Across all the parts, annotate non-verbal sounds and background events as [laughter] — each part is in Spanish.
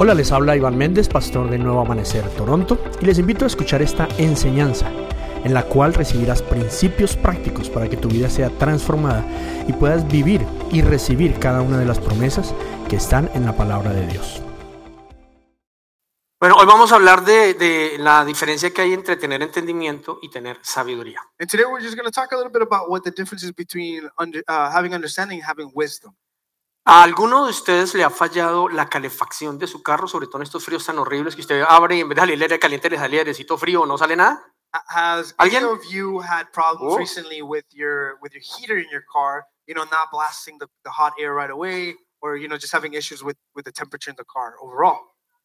Hola, les habla Iván Méndez, pastor de Nuevo Amanecer Toronto, y les invito a escuchar esta enseñanza en la cual recibirás principios prácticos para que tu vida sea transformada y puedas vivir y recibir cada una de las promesas que están en la palabra de Dios. Bueno, hoy vamos a hablar de, de la diferencia que hay entre tener entendimiento y tener sabiduría. And today we're just going to talk a little bit about what the difference is between under, uh, having understanding and having wisdom. ¿A alguno de ustedes le ha fallado la calefacción de su carro, sobre todo en estos fríos tan horribles que usted abre y en vez de salir aire caliente le sale airecito frío o no sale nada? Ha- Has ¿Alguien? of you had problems Oh. recently with your with your heater in your car? You know, not blasting the, the hot air right away, or you know, just having issues with with the temperature in the car overall.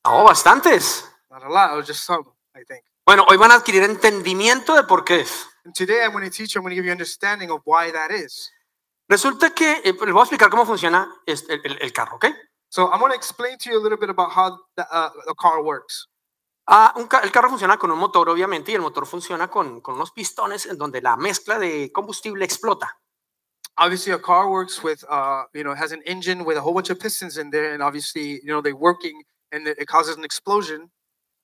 No, bastantes. Not a lot, or just some, I think. Bueno, hoy van a adquirir entendimiento de por qué es. And today I'm going to teach you. I'm going to give you understanding of why that is. Resulta que, eh, les voy a explicar cómo funciona este- el, el- carro, ¿ok? So I'm going to explain to you a little bit about how the, uh, the car works. Ah, un ca- el carro funciona con un motor, obviamente, y el motor funciona con, con unos pistones en donde la mezcla de combustible explota. obviously a car works with uh you know it has an engine with a whole bunch of pistons in there and obviously you know they're working and it, it causes an explosion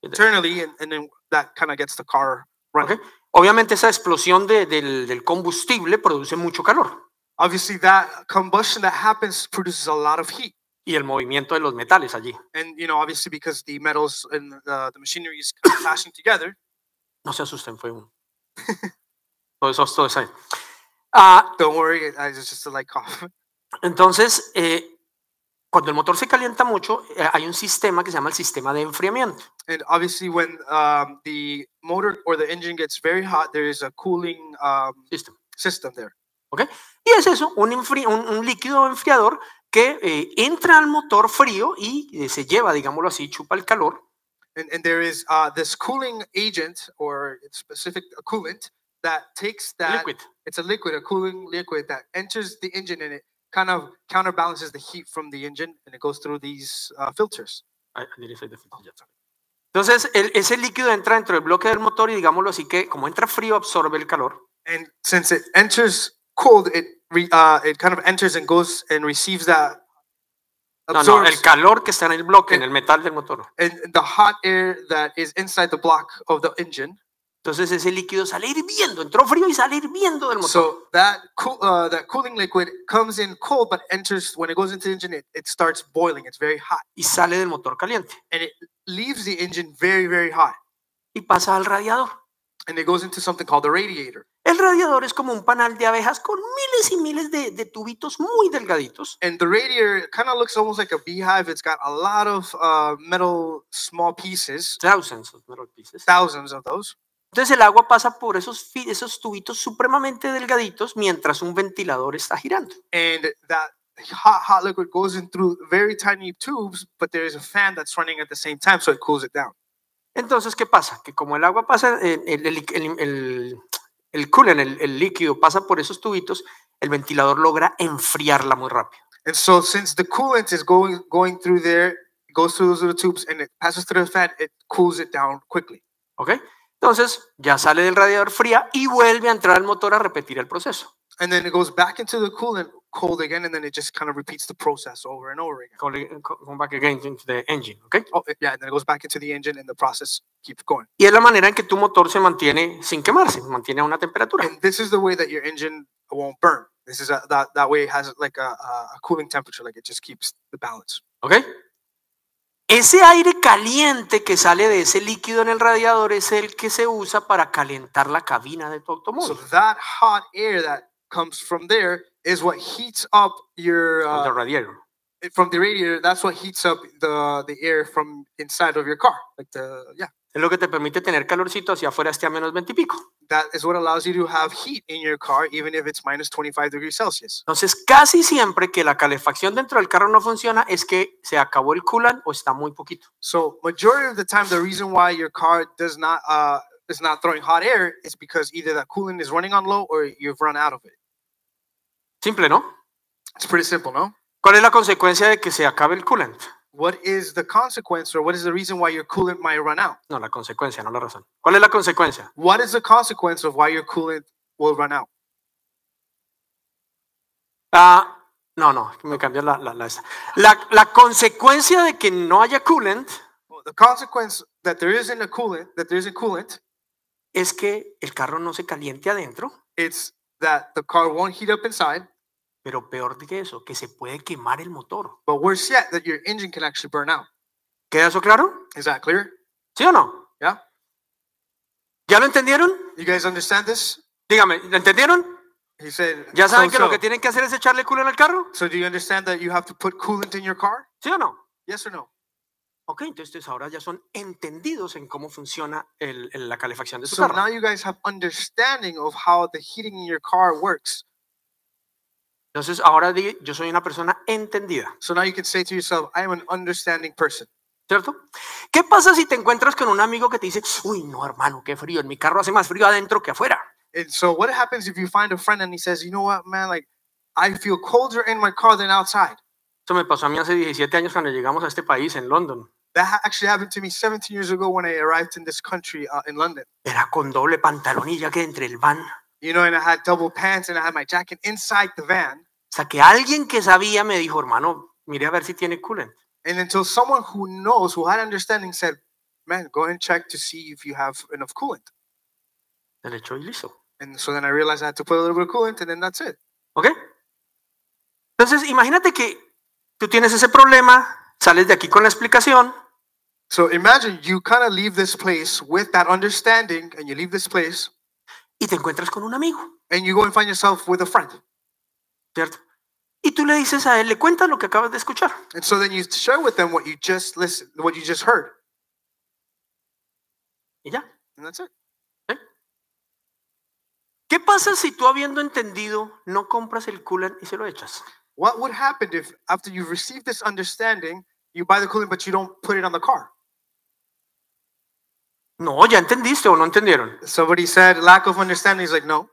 internally and, and then that kind of gets the car running ¿ok? Obviamente esa explosión de- del, del combustible produce mucho calor obviously that combustion that happens produces a lot of heat y el movimiento de los metales allí. and you know obviously because the metals and the, the machinery is clashing together [coughs] No se asusten, fue un... [coughs] todo eso, todo eso. Ah, don't worry it- it's just a light cough [laughs] entonces, eh, cuando el motor se calienta mucho, eh, hay un sistema que se llama el sistema de enfriamiento. and obviously when um, the motor or the engine gets very hot there is a cooling um, System. system there Y es eso, un, un, un líquido enfriador que eh, entra al motor frío y eh, se lleva, digámoslo así, chupa el calor and, and there is uh, this cooling agent or specific coolant that takes that liquid. it's a liquid a cooling liquid that enters the engine and it kind of counterbalances the heat from the engine and it goes through these uh, filters I didn't say the. Entonces, el- ese líquido entra dentro del bloque del motor y digámoslo así que como entra frío absorbe el calor and since it enters cold it re, uh, it kind of enters and goes and receives that No, no, absorbs el calor que está en el bloque, en Eh, el metal del motor. and the hot air that is inside the block of the engine Entonces ese líquido sale hirviendo, entró frío y sale hirviendo del motor. so that cool, uh, that cooling liquid comes in cold but enters when it goes into the engine it, it starts boiling it's very hot y sale del motor caliente and it leaves the engine very, very hot. y pasa al radiador. And it goes into something called the radiator. El radiador es como un panal de abejas con miles y miles de, de tubitos muy delgaditos And the radiator kind of looks almost like a beehive. It's got a lot of uh, metal small pieces, thousands of metal pieces. thousands of those. Entonces el agua pasa por esos, esos tubitos supremamente delgaditos mientras un ventilador está girando. And that hot, hot liquid goes in through very tiny tubes, but there is a fan that's running at the same time, so it cools it down. Entonces, ¿qué pasa? Que como el agua pasa, eh, el, el, el, el, el coolant, el, el líquido pasa por esos tubitos, el ventilador logra enfriarla muy rápido. And so, since the coolant is going going through there, it goes through those little tubes, and it passes through the fan, it cools it down quickly. ¿Ok? Entonces, ya sale del radiador fría y vuelve a entrar al motor a repetir el proceso. And then it goes back into the coolant cold again, and then it just kind of repeats the process over and over again. Come back again into the engine, ¿ok? Oh, yeah, and then it goes back into the engine, and the process keeps going. Y es la manera en que tu motor se mantiene sin quemarse, mantiene a una temperatura. And this is the way that your engine won't burn. This is a, that that way it has like a, a cooling temperature, like it just keeps the balance. ¿Ok? Ese aire caliente que sale de ese líquido en el radiador es el que se usa para calentar la cabina de tu So automóvil. that hot air that comes from there is what heats up your From the uh, radiator. from the radiator. That's what heats up the the air from inside of your car. Like the yeah, Es lo que te permite tener calorcito hacia afuera esté a menos 20 y pico. that is what allows you to have heat in your car, even if it's minus 25 degrees Celsius. Entonces, casi siempre que la calefacción dentro del carro no funciona es que se acabó el coolant o está muy poquito. So majority of the time, the reason why your car does not uh is not throwing hot air is because either that coolant is running on low or you've run out of it. Simple, ¿no? It's pretty simple, no? ¿Cuál es la consecuencia de que se acabe el coolant? What is the consequence or what is the reason why your coolant might run out? No, la consecuencia, no la razón. ¿Cuál es la consecuencia? What is the consequence of why your coolant will run out? Ah, No, no, me cambió la, la, la, esa. la, la consecuencia de que no haya coolant Well, the consequence that there isn't a coolant, that there isn't coolant, es que el carro no se caliente adentro, it's that the car won't heat up inside, pero peor que eso, que se puede quemar el motor. but worse yet, that your engine can actually burn out. ¿Queda eso claro? Is that clear? ¿Sí o no? Yeah. ¿Ya lo entendieron? You guys understand this? Dígame, ¿lo entendieron? He said, ¿Ya so, saben oh, que lo que tienen que hacer es echarle culo en el carro? So do you understand that you have to put coolant in your car? ¿Sí o no? Yes or no? Ok, entonces ahora ya son entendidos en cómo funciona el- el- la calefacción de su So carro. now you guys have understanding of how the heating in your car works. Entonces ahora di, yo soy una persona entendida, So now you can say to yourself, I am an understanding person. ¿cierto? ¿Qué pasa si te encuentras con un amigo que te dice, uy, no, hermano, qué frío, en mi carro hace más frío adentro que afuera? And so what happens if you find a friend and he says, you know what, man, like I feel colder in my car than outside. Eso me pasó a mí hace 17 años cuando llegamos a este país, en London. That ha- actually happened to me 17 years ago when I arrived in this country uh, in London. Era con doble pantalonilla que entre el van. You know, and I had double pants and I had my jacket inside the van. Hasta que alguien que sabía me dijo, hermano, mire a ver si tiene coolant. And until someone who knows, who had understanding said, man, go and check to see if you have enough coolant. Le echó y listo. And so then I realized I had to put a little bit of coolant and then that's it. ¿Ok? Entonces, imagínate que tú tienes ese problema, sales de aquí con la explicación, So imagine you kind of leave this place with that understanding and you leave this place y te encuentras con un amigo, and you go and find yourself with a friend. ¿cierto? Y tú le dices a él, le cuentas lo que acabas de escuchar. And so then you share with them what you just listened, what you just heard. Y ya. And that's it. ¿Eh? ¿Qué pasa si tú habiendo entendido no compras el coolant y se lo echas? What would happen if after you've received this understanding, you buy the coolant but you don't put it on the car? No, ya entendiste o no entendieron. Somebody said lack of understanding is like, no,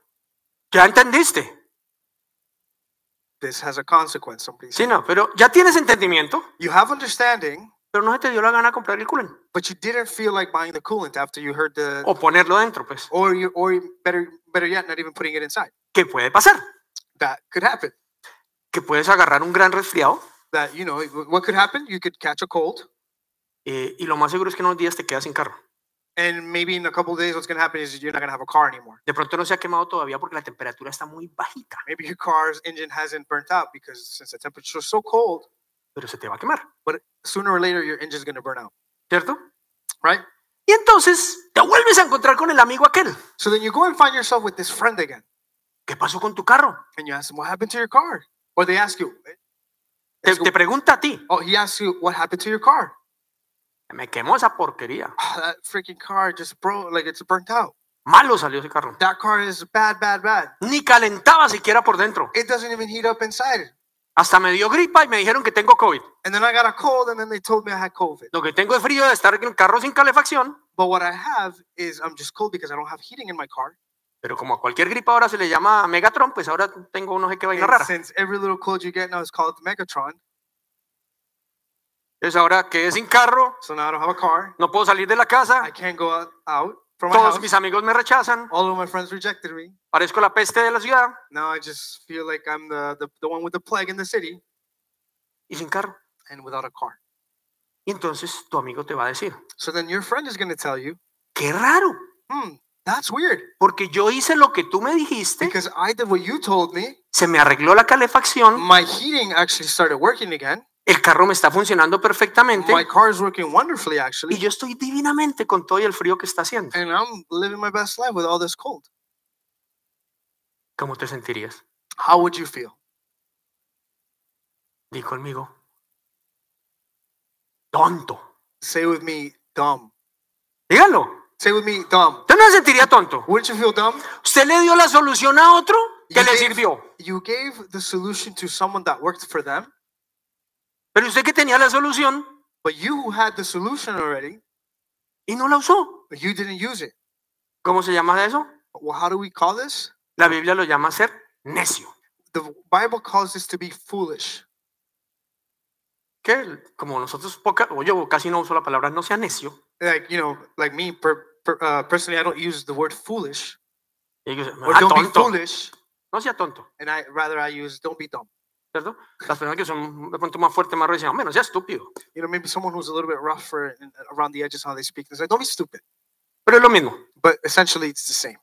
Ya entendiste. this has a consequence. Somebody Sí, said. no, pero ya tienes entendimiento, You have understanding, pero no se te dio la gana comprar el coolant but you didn't feel like buying the coolant after you heard the o ponerlo dentro, pues. or you or better better yet, not even putting it inside. ¿Qué puede pasar? That could happen. Que puedes agarrar un gran resfriado That you know what could happen? You could catch a cold, eh, y lo más seguro es que en unos días te quedas sin carro. And maybe in a couple of days, what's going to happen is you're not going to have a car anymore. De pronto no se ha quemado todavía porque la temperatura está muy bajita, Maybe your car's engine hasn't burnt out because since the temperature is so cold, pero se te va a quemar, but sooner or later your engine's going to burn out, ¿cierto? right? Y entonces te vuelves a encontrar con el amigo aquel. So then you go and find yourself with this friend again, ¿Qué pasó con tu carro? and you ask them what happened to your car, or they ask you, Te, ask you- te pregunta a ti. oh, he asks you what happened to your car. Me quemó esa porquería. "Ah, that freaking car just broke, like it's burnt out. Malo salió ese carro. That car is bad, bad, bad. Ni calentaba siquiera por dentro. It doesn't even heat up inside. Hasta me dio gripa y me dijeron que tengo COVID. And then I got a cold, and then they told me I had COVID. Lo que tengo es frío de estar en el carro sin calefacción. But what I have is I'm just cold because I don't have heating in my car. Pero como a cualquier gripa ahora se le llama Megatron, pues ahora tengo no sé qué vaina rara. since every little cold you get now is called Megatron, Entonces ahora quedé sin carro, so now I don't have a car. no puedo salir de la casa, I can't go out, out from my todos house. mis amigos me rechazan, All of my friends rejected me. parezco la peste de la ciudad Now I just feel like I'm the, the, the one with the plague in the city y sin carro. and without a car. Y entonces tu amigo te va a decir, So then your friend is going to tell you, qué raro, hmm, that's weird porque yo hice lo que tú me dijiste, because I did what you told me. se me arregló la calefacción, My heating actually started working again. El carro me está funcionando perfectamente My car is working wonderfully y actually. yo estoy divinamente con todo y el frío que está haciendo. And I'm living my best life with all this cold. ¿Cómo te sentirías? How would you feel? Di conmigo. Tonto. Say with me, dumb. Dígalo. Say with me, dumb. ¿Usted no se sentiría tonto? You feel dumb? Usted le dio la solución a otro que You le gave- sirvió. You gave the solution to someone that worked for them, Pero usted que tenía la solución but you who had the solution already, y no la usó. but you didn't use it. ¿Cómo se llama eso? Well, how do we call this? La Biblia lo llama ser necio. The Bible calls this to be foolish. Que como nosotros poca, o yo casi no uso la palabra no sea necio. Like, you know, like me, per, per, uh, personally, I don't use the word foolish Y or "Ah, don't be tonto. foolish, No sea tonto. and I rather I use don't be dumb. ¿Cierto? Las personas que son de pronto más fuertes, más dicen, menos, sea estúpido. You know, maybe someone who's a little bit rougher and around the edges how they speak. It's like, don't be stupid. Pero es lo mismo. But essentially, it's the same.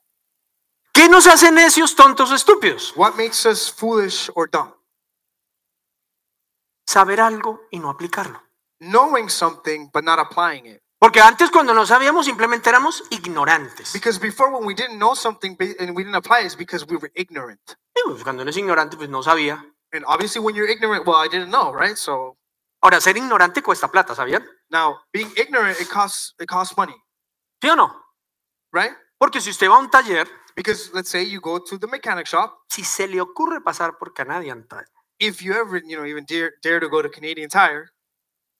¿Qué nos hace necios, tontos, estúpidos? What makes us foolish or dumb? Saber algo y no aplicarlo. Knowing something but not applying it. Porque antes cuando no sabíamos simplemente éramos ignorantes. Because before, when we didn't know something and we didn't apply it, it's because we were ignorant. Y, pues, cuando uno es ignorante, pues no sabía. And obviously, when you're ignorant, well, I didn't know, right? So Ahora, ser ignorante cuesta plata, ¿sabían? now, being ignorant, it costs it costs money, ¿Sí o no? right? Porque si usted va a un taller, Because let's say you go to the mechanic shop, si se le ocurre pasar por Canadian Tire, if you ever, you know, even dare dare to go to Canadian Tire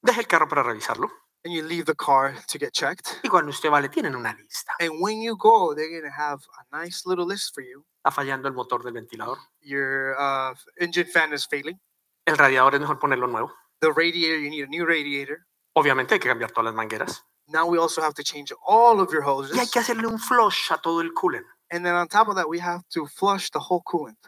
deje el carro para revisarlo. and you leave the car to get checked, Y cuando usted va, le tienen una lista. and when you go, they're gonna have a nice little list for you. Está fallando el motor del ventilador. Your uh, engine fan is failing. El radiador es mejor ponerlo nuevo. The radiator, you need a new radiator. Obviamente hay que cambiar todas las mangueras. Now we also have to change all of your Y hay hoses. que hacerle un flush a todo el coolant. And then on top of that, we have to flush the whole coolant.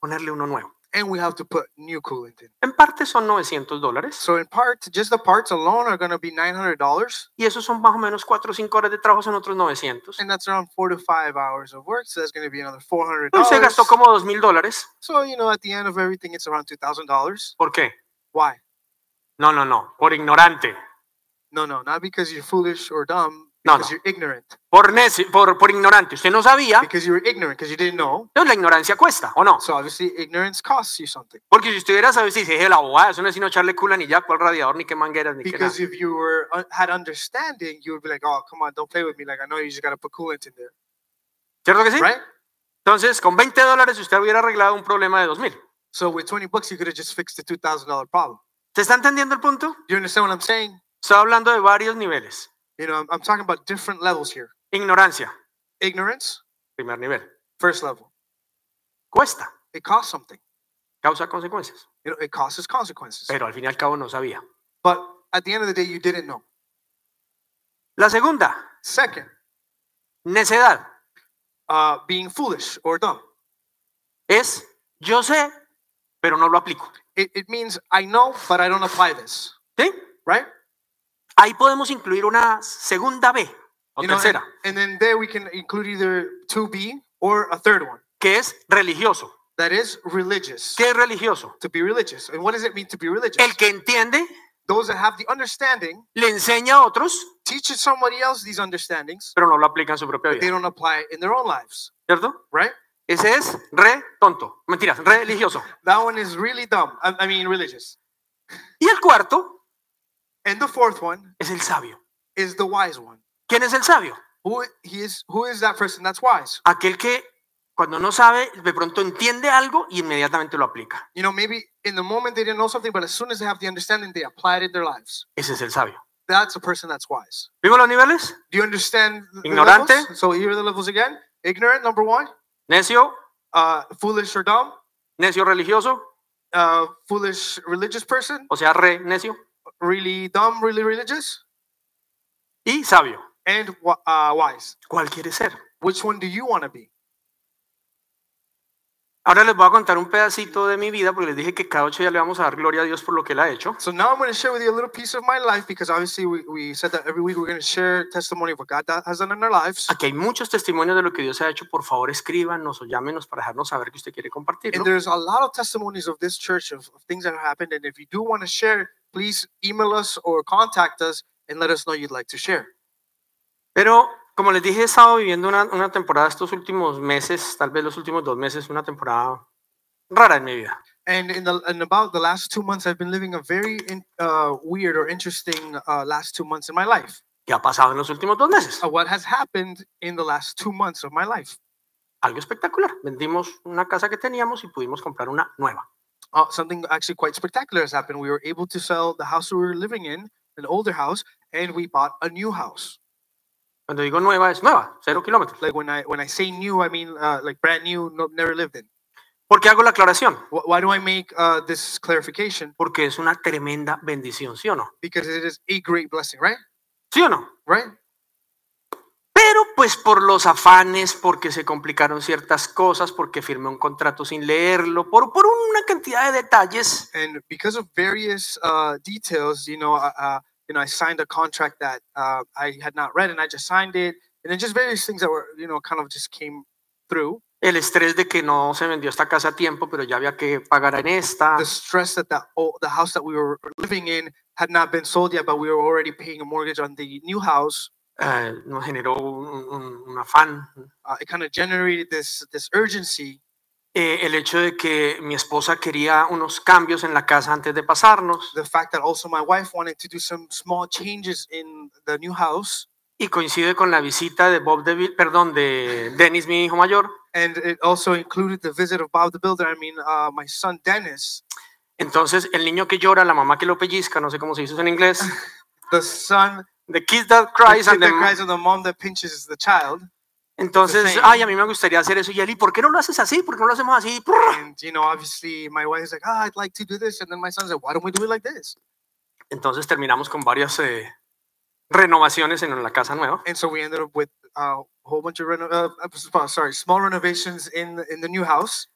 Ponerle uno nuevo. And we have to put new coolant in. En parte son 900 dólares. So in part, just the parts alone are going to be $900. Y esos son más o menos 4 o 5 horas de trabajo, son otros 900. And that's around four to five hours of work. So that's going to be another $400. Entonces gastó como 2 mil dólares. So, you know, at the end of everything, it's around $2,000. ¿Por qué? Why? No, no, no. Por ignorante. No, no, not because you're foolish or dumb, No, because no. you're ignorant. Por, neci- por, por ignorante. Usted no sabía. Because you were ignorant, because you didn't know. Entonces la ignorancia cuesta, ¿o no? So obviously, ignorance costs you something. Porque si usted hubiera sabido, si dice, la bobada, eso no es sino echarle culo ni ya, cuál radiador, ni qué mangueras, ni qué nada. Because if you were uh, had understanding, you would be like, oh, come on, don't play with me. Like, I know you just got to put coolant in there, ¿Cierto que sí? right? Entonces, con 20 dólares usted hubiera arreglado un problema de 2 mil. So with 20 bucks, you could have just fixed the $2,000 problem. ¿Se está entendiendo el punto? You understand what I'm saying? Estoy hablando de varios niveles. You know, I'm, I'm talking about different levels here. Ignorancia, Ignorance, primer nivel. first level. Cuesta, It costs something. causa consecuencias. Know, it causes consequences. Pero al fin y al cabo no sabía. But at the end of the day, you didn't know. La segunda, Second, necedad, uh, being foolish or dumb. es yo sé, pero no lo aplico. It, it means I know, but I don't apply this, ¿Sí? right? Ahí podemos incluir una segunda B o You know, and, tercera, and then there we can include either 2B or a third one. que es religioso. That is religious. ¿Qué es religioso? To be religious. And what does it mean to be religious? El que entiende, Those that have the understanding le enseña a otros, teaches somebody else these understandings, pero no lo aplica en su propia but they vida. don't apply it in their own lives, ¿Cierto? right? Ese es re tonto. Mentiras, religioso. That one is really dumb. I, I mean, religious. Y el cuarto And the fourth one es el sabio. is the wise one. ¿Quién es el sabio? Who he is? Who is that person that's wise? Aquel que cuando no sabe, de pronto entiende algo y inmediatamente lo aplica. You know, maybe in the moment they didn't know something, but as soon as they have the understanding, they apply it in their lives. Ese es el sabio. That's a person that's wise. ¿Vimos los niveles? Do you understand the Ignorante. levels? So here are the levels again. Ignorant, number one. Necio, Uh, foolish or dumb. necio religioso, Uh, foolish religious person. o sea, re necio, Really dumb, really religious. y sabio. And uh, wise. ¿Cuál quiere ser? Which one do you want to be? Ahora les voy a contar un pedacito de mi vida porque les dije que cada ocho días le vamos a dar gloria a Dios por lo que él ha hecho. So now I'm going to share with you a little piece of my life because obviously we, we said that every week we're going to share testimony of what God has done in our lives. Aquí hay muchos testimonios de lo que Dios ha hecho. Por favor, escríbanos o llámenos para dejarnos saber que usted quiere compartirlo. And there's a lot of testimonies of this church of, of things that have happened. And if you do want to share, please email us or contact us and let us know you'd like to share. Pero, como les dije, he estado viviendo una, una temporada estos últimos meses, tal vez los últimos dos meses, una temporada rara en mi vida. And in the in about the last two months, I've been living a very in, uh, weird or interesting uh, last two months in my life. ¿Qué ha pasado en los últimos dos meses? Uh, what has happened in the last two months of my life? Algo espectacular. Vendimos una casa que teníamos y pudimos comprar una nueva. Uh, something actually quite spectacular has happened. We were able to sell the house we were living in, an older house, and we bought a new house. Cuando digo nueva, es nueva, cero kilómetros. Like when I when I say new, I mean uh, like brand new, no, never lived in. ¿Por qué hago la aclaración? Wh- Why do I make uh, this clarification? Porque es una tremenda bendición, ¿sí o no? Because it is a great blessing, right? ¿Sí o no? Right? Pero pues por los afanes, porque se complicaron ciertas cosas, porque firmé un contrato sin leerlo, por, por una cantidad de detalles, And because of various uh, details, you know, uh, uh, you know, I signed a contract that uh, I had not read, and I just signed it, and then just various things that were, you know, kind of just came through. el estrés de que no se vendió esta casa a tiempo, pero ya había que pagar en esta. The stress that the the house that we were living in had not been sold yet, but we were already paying a mortgage on the new house. Eh, nos generó un, un- un afán. Uh, it kind of generated this this urgency. Eh, el hecho de que mi esposa quería unos cambios en la casa antes de pasarnos The fact that also my wife wanted to do some small changes in the new house, y coincide con la visita de Bob DeVille, perdón, de [laughs] Dennis, mi hijo mayor. and it also included the visit of Bob the Builder. I mean, uh, my son Dennis, Entonces, el niño que llora, la mamá que lo pellizca, no sé cómo se dice eso en inglés, [laughs] the son the kid that the cries kid and the that cries and the mom that pinches the child. Entonces, ay, a mí me gustaría hacer eso. Y ¿y por qué no lo haces así? ¿Por qué no lo hacemos así? And you know, obviously, my wife is like, "Ah, I'd like to do this," and then my son's like, "Why don't we do it like this?" Entonces terminamos con varias eh, renovaciones en la casa nueva. And so we ended up with uh, a whole bunch of uh, uh, sorry, small renovations in the- in the new house,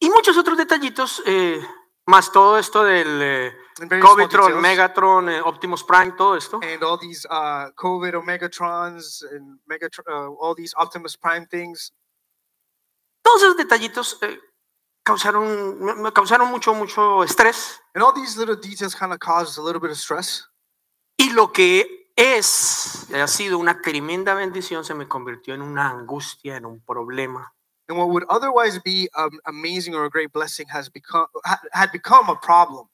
Y muchos otros detallitos, eh, más todo esto del eh, Covetron. Megatron, eh, Optimus Prime, todo esto. and all these uh, COVID Omegatrons and Megatron, uh, all these Optimus Prime things. Todos esos detallitos eh, causaron, me- me causaron mucho, mucho estrés. And all these little details kind of caused a little bit of stress. Y lo que es, ha sido una tremenda bendición, se me convirtió en una angustia, en un problema. And what would otherwise be um, amazing or a great blessing has become ha- had become a problem.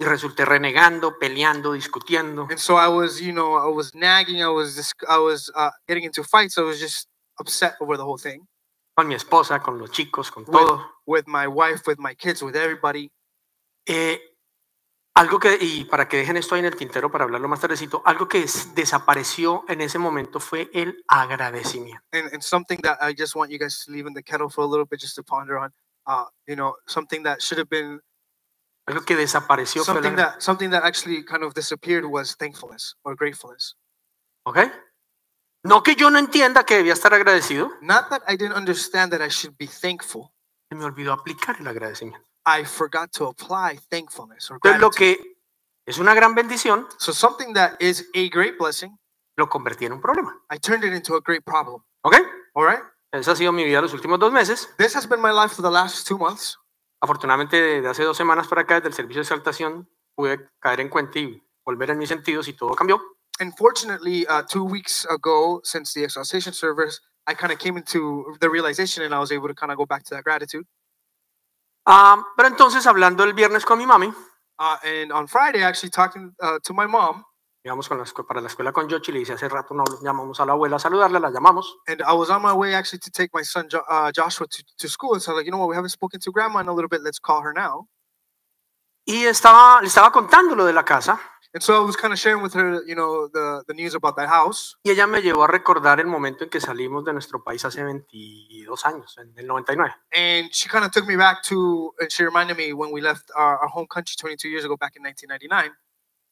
Y resulté renegando, peleando, discutiendo. And so I was, you know, I was nagging. I was, I was uh, getting into fights. I was just upset over the whole thing con mi esposa, con los chicos, con with, todo. with my wife, with my kids, with everybody. Eh, algo que, y para que dejen esto ahí en el tintero para hablarlo más tardecito, algo que es- desapareció en ese momento fue el agradecimiento. And, and something that I just want you guys to leave in the kettle for a little bit, just to ponder on. Uh, you know, something that should have been Algo que desapareció fue something that something that actually kind of disappeared was thankfulness or gratefulness. ¿Ok? No que yo no entienda que debía estar agradecido, Not that I didn't understand that I should be thankful. se me olvidó aplicar el agradecimiento. I forgot to apply thankfulness or Entonces lo que es una gran bendición, So something that is a great blessing, lo convertí en un problema. I turned it into a great problem. ¿Ok? All right. Esa ha sido mi vida los últimos dos meses. This has been my life for the last two months. Afortunadamente, de hace dos semanas para acá, desde el servicio de exaltación, pude caer en cuenta y volver en mis sentidos y todo cambió. Unfortunately, uh, two weeks ago, since the exaltation service, I kind of came into the realization and I was able to kind of go back to that gratitude. Ah, pero entonces, hablando el viernes con mi mami, Uh, and on Friday, actually talking uh, to my mom, íbamos con la escu- para la escuela con Yoshi, le dice hace rato no llamamos a la abuela a saludarla, la llamamos. and I was on my way actually to take my son jo- uh, Joshua to, to school. And so, I was like, you know what, we haven't spoken to grandma in a little bit. Let's call her now. Y estaba, le estaba contando lo de la casa And so I was kind of sharing with her, you know, the, the news about that house. y ella me llevó a recordar el momento en que salimos de nuestro país hace 22 años, en el 99. And she kind of took me back to, and she reminded me when we left our, our home country 22 years ago, back in 1999,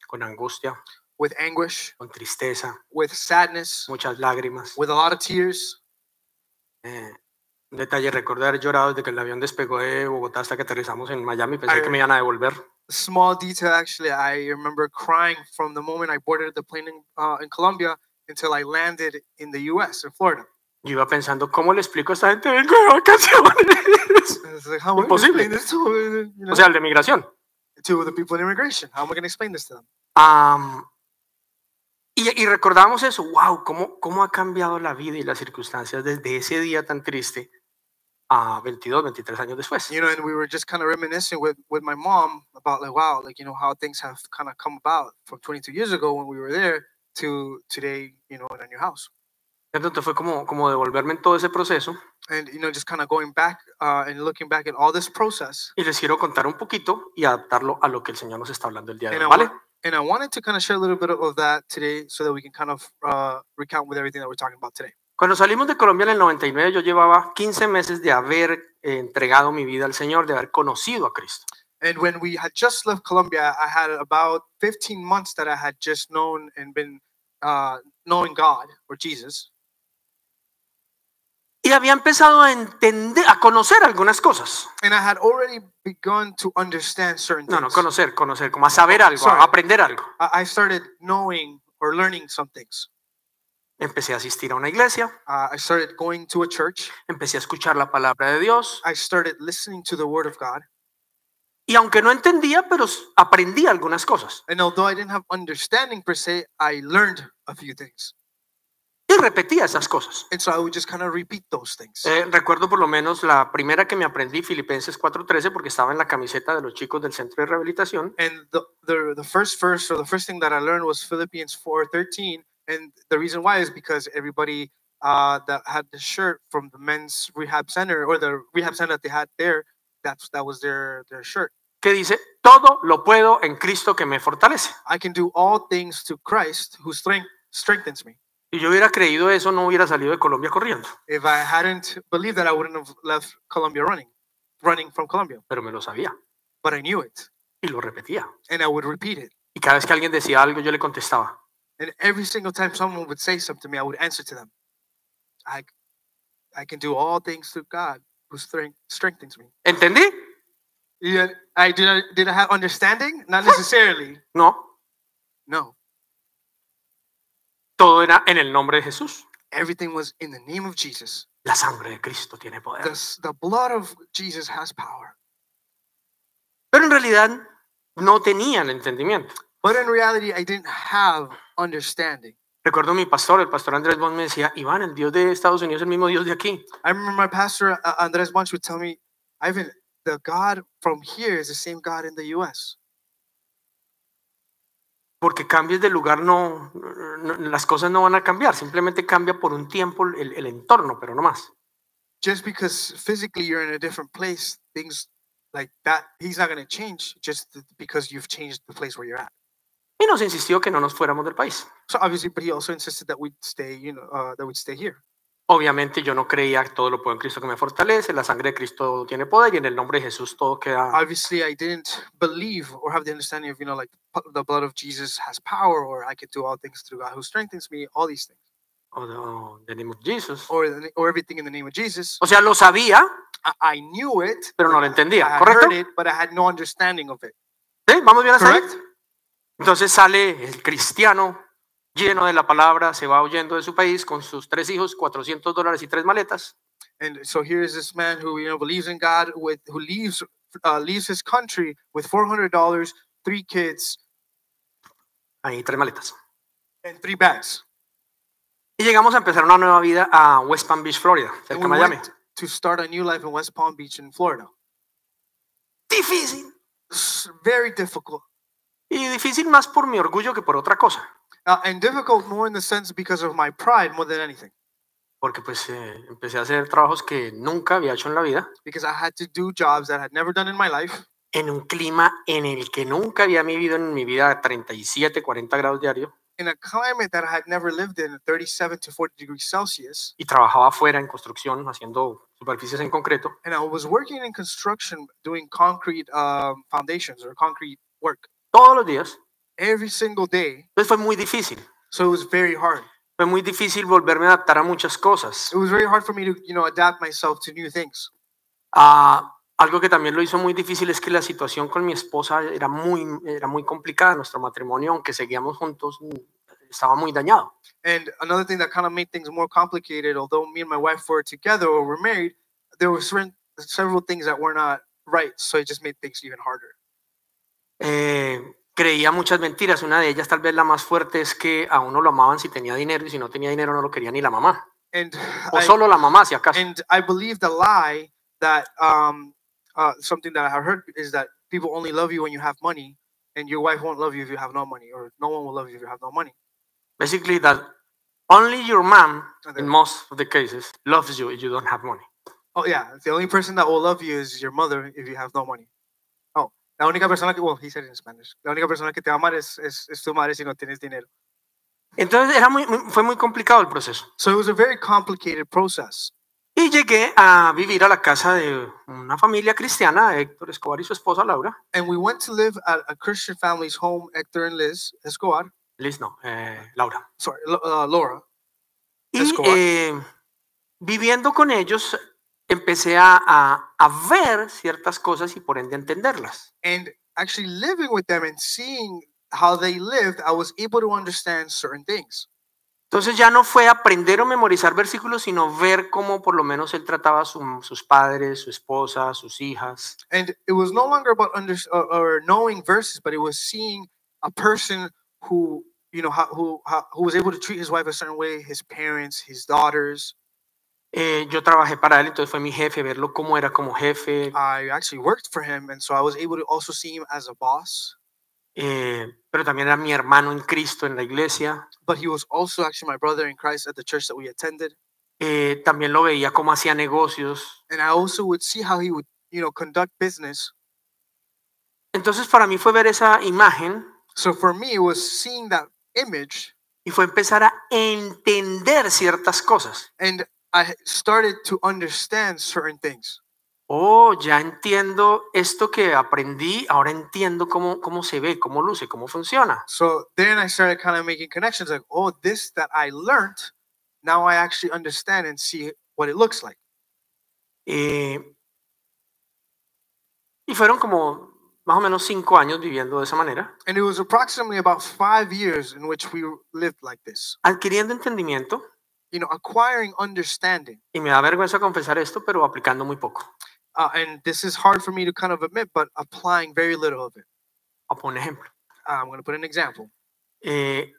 con angustia, with anguish, con tristeza, with sadness, muchas lágrimas. with a lot of tears. Eh, un detalle, recuerdo haber llorado desde que el avión despegó de Bogotá hasta que aterrizamos en Miami, pensé Ay. que me iban a devolver. Small detail, actually, I remember crying from the moment I boarded the plane in, uh, in Colombia until I landed in the US, in Florida. Yo iba pensando, ¿cómo le explico a esta gente vengo de vacaciones? Like, Imposible. you know, o sea, el de migración. to the people in immigration? How am I going to explain this to them? Am, y, y recordamos eso, wow, cómo, cómo ha cambiado la vida y las circunstancias desde ese día tan triste a 22, 23 años después. You know, and we were just kind of reminiscing with, with my mom about like, wow, like, you know, how things have kind of come about from 22 years ago when we were there to today, you know, in a new house. Entonces fue como, como devolverme en todo ese proceso And, you know, just kind of going back uh, and looking back at all this process. y les quiero contar un poquito y adaptarlo a lo que el Señor nos está hablando el día de hoy, ¿vale? and I wanted to kind of share a little bit of that today so that we can kind of uh, recount with everything that we're talking about today. Cuando salimos de Colombia en el 99, yo llevaba 15 meses de haber eh, entregado mi vida al Señor, de haber conocido a Cristo. And when we had just left Colombia, I had about 15 months that I had just known and been uh, knowing God or Jesus, y había empezado a entender, a conocer algunas cosas. and I had already begun to understand certain No, no, things. conocer, conocer, como a saber algo, Sorry. a aprender algo. I started knowing or learning some things. Empecé a asistir a una iglesia, Uh, I started going to a church. empecé a escuchar la palabra de Dios I started listening to the Word of God. y aunque no entendía, pero aprendí algunas cosas And although I didn't have understanding per se, I learned a few things. y repetía esas cosas. And so I would just kind of repeat those things. Eh, recuerdo por lo menos la primera que me aprendí, Filipenses 4:13, porque estaba en la camiseta de los chicos del centro de rehabilitación. And the, the the first verse or the first thing that I learned was Philippians 4:13. And the reason why is because everybody uh, that had the shirt from the men's rehab center or the rehab center that they had there, that's that was their their shirt. que dice, todo lo puedo en Cristo que me fortalece. I can do all things to Christ who strength, strengthens me. Y yo hubiera creído eso, no hubiera salido de Colombia corriendo, If I hadn't believed that, I wouldn't have left Colombia running, running from Colombia. pero me lo sabía But I knew it, y lo repetía. and I would repeat it. Y cada vez que alguien decía algo, yo le contestaba, And every single time someone would say something to me, I would answer to them. I, I can do all things through God who strength, strengthens me. ¿entendí? Yeah, I did. I, did I have understanding? Not necessarily. No, No, todo era en el nombre de Jesús. everything was in the name of Jesus. La sangre de Cristo tiene The, poder. s- the blood of Jesus has power. Pero en realidad no tenía el entendimiento. But in reality, I didn't have understanding. Recuerdo mi pastor, el pastor Andrés Bond, me decía, Iván, el Dios de Estados Unidos es el mismo Dios de aquí. I remember my pastor uh, Andres Bunch would tell me, Ivan, the God from here is the same God in the U.S. Porque cambies de lugar, no, no- las cosas no van a cambiar. Simplemente cambia por un tiempo el, el entorno, pero no más. Just because physically you're in a different place, things like that, He's not going to change just th- because you've changed the place where you're at. Y nos insistió que no nos fuéramos del país. So obviously, but He also insisted that we'd stay, you know, uh, that we'd stay here. Obviamente yo no creía todo lo puedo en Cristo que me fortalece, la sangre de Cristo tiene poder y en el nombre de Jesús todo queda. obviously I didn't believe or have the understanding of you know like the blood of Jesus has power or I could do all things through God who strengthens me all these things O de, the name of Jesus. or the, or everything in the name of Jesus O sea, lo sabía, I, I knew it pero no but lo I entendía, had ¿correcto? heard it but I had no understanding of it ¿Sí? ¿Vamos bien hasta ahí? Entonces sale el cristiano lleno de la palabra, se va huyendo de su país con sus tres hijos, 400 dólares y tres maletas. and so here is this man who you know believes in God with who leaves uh, leaves his country with four hundred dollars three kids Ahí, tres maletas. and three bags Y llegamos a empezar una nueva vida a West Palm Beach, Florida, cerca and de we Miami. went to start a new life in West Palm Beach in Florida Difícil. S- very difficult Y difícil más por mi orgullo que por otra cosa. Uh, and difficult more in the sense because of my pride more than anything. Porque pues eh, empecé a hacer trabajos que nunca había hecho en la vida, Because I had to do jobs that I had never done in my life en un clima en el que nunca había vivido en mi vida a 37, 40 grados diario. in a climate that I had never lived in, 37 to 40 degrees Celsius. Y trabajaba afuera en construcción, haciendo superficies en concreto. And I was working in construction doing concrete um, foundations or concrete work Todos los días. every single day. Entonces fue muy difícil. So it was very hard. Fue muy difícil volverme a adaptar a muchas cosas. It was very hard for me to, you know, adapt myself to new things. Ah, algo que también lo hizo muy difícil es que la situación con mi esposa era muy, era muy complicada. Nuestro matrimonio, aunque seguíamos juntos, estaba muy dañado. And another thing that kind of made things more complicated, although me and my wife were together or were married, there were certain, several things that were not right. So it just made things even harder. Creía muchas mentiras. Una de ellas, tal vez la más fuerte, es que a uno lo amaban si tenía dinero y si no tenía dinero no lo quería ni la mamá. And O I- solo la mamá, si acaso. and I believe the lie that um, uh, something that I have heard is that people only love you when you have money, and your wife won't love you if you have no money, or no one will love you if you have no money. Basically, that only your mom, in most of the cases, loves you if you don't have money. oh yeah, the only person that will love you is your mother if you have no money. La única persona que well, he said in Spanish. La única persona que te va a amar es, es, es tu madre si no tienes dinero. Entonces era muy, muy- fue muy complicado el proceso. So it was a very complicated process. Y llegué a vivir a la casa de una familia cristiana, Héctor Escobar y su esposa Laura. And we went to live at a Christian family's home, Hector and Liz Escobar. Liz no, eh, Laura. sorry, uh, Laura. Y Escobar. eh, viviendo con ellos, empecé a, a- a ver ciertas cosas y por ende entenderlas. And actually living with them and seeing how they lived, I was able to understand certain things. Entonces ya no fue aprender o memorizar versículos, sino ver cómo por lo menos él trataba a su- sus padres, su esposa, sus hijas. And it was no longer about under or, or knowing verses, but it was seeing a person who you know how, who how, who was able to treat his wife a certain way, his parents, his daughters. Eh, yo trabajé para él, entonces fue mi jefe, verlo cómo era como jefe. I actually worked for him, and so I was able to also see him as a boss. eh, pero también era mi hermano en Cristo en la iglesia. But he was also actually my brother in Christ at the church that we attended, eh, también lo veía cómo hacía negocios. and I also would see how he would you know conduct business. Entonces para mí fue ver esa imagen So for me, it was seeing that image, y fue empezar a entender ciertas cosas. and I started to understand certain things. Oh, ya entiendo esto que aprendí, ahora entiendo cómo, cómo se ve, cómo luce, cómo funciona. So then I started kind of making connections like, oh, this that I learned, now I actually understand and see what it looks like. Eh, y fueron como más o menos cinco años viviendo de esa manera, And it was approximately about five years in which we lived like this, adquiriendo entendimiento, you know, acquiring understanding. y me da vergüenza confesar esto, pero aplicando muy poco. Uh, and this is hard for me to kind of admit, but applying very little of it. A poner ejemplo. Uh, I'm going to put an example. Eh,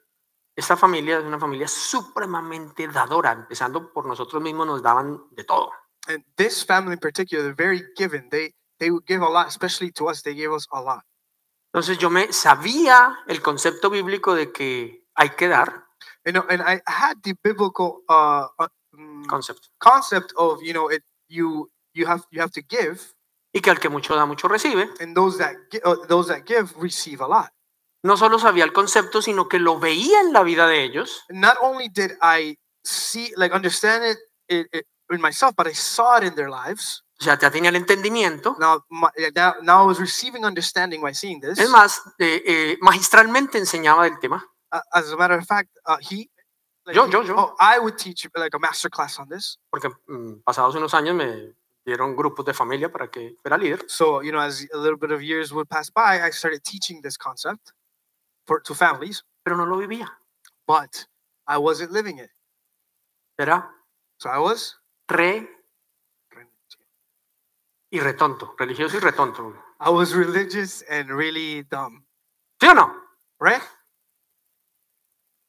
esta familia es una familia supremamente dadora, empezando por nosotros mismos nos daban de todo. And this family in particular, they're very given. They they would give a lot, especially to us. They gave us a lot. Entonces yo me sabía el concepto bíblico de que hay que dar, You know, and I had the biblical uh, uh, mm, concepto, concept of you know it you you have you have to give y que al que mucho da, mucho recibe. and those that uh, those that give receive a lot. No solo sabía el concepto, sino que lo veía en la vida de ellos. Not only did I see like understand it, it, it in myself, but I saw it in their lives. O sea, ya tenía el entendimiento. Now, my, uh, now, now I was receiving understanding by seeing this. Es más, eh, eh, magistralmente enseñaba del tema. Uh, as a matter of fact, uh, he. like, Yo- yo- yo. Oh, I would teach like a master class on this. porque mm, pasados unos años me dieron grupos de familia para que fuera líder. So you know, as a little bit of years would pass by, I started teaching this concept for to families, pero no lo vivía. but I wasn't living it. Era So I was re y retonto, religioso y retonto. I was religious and really dumb, ¿Sí o no? right?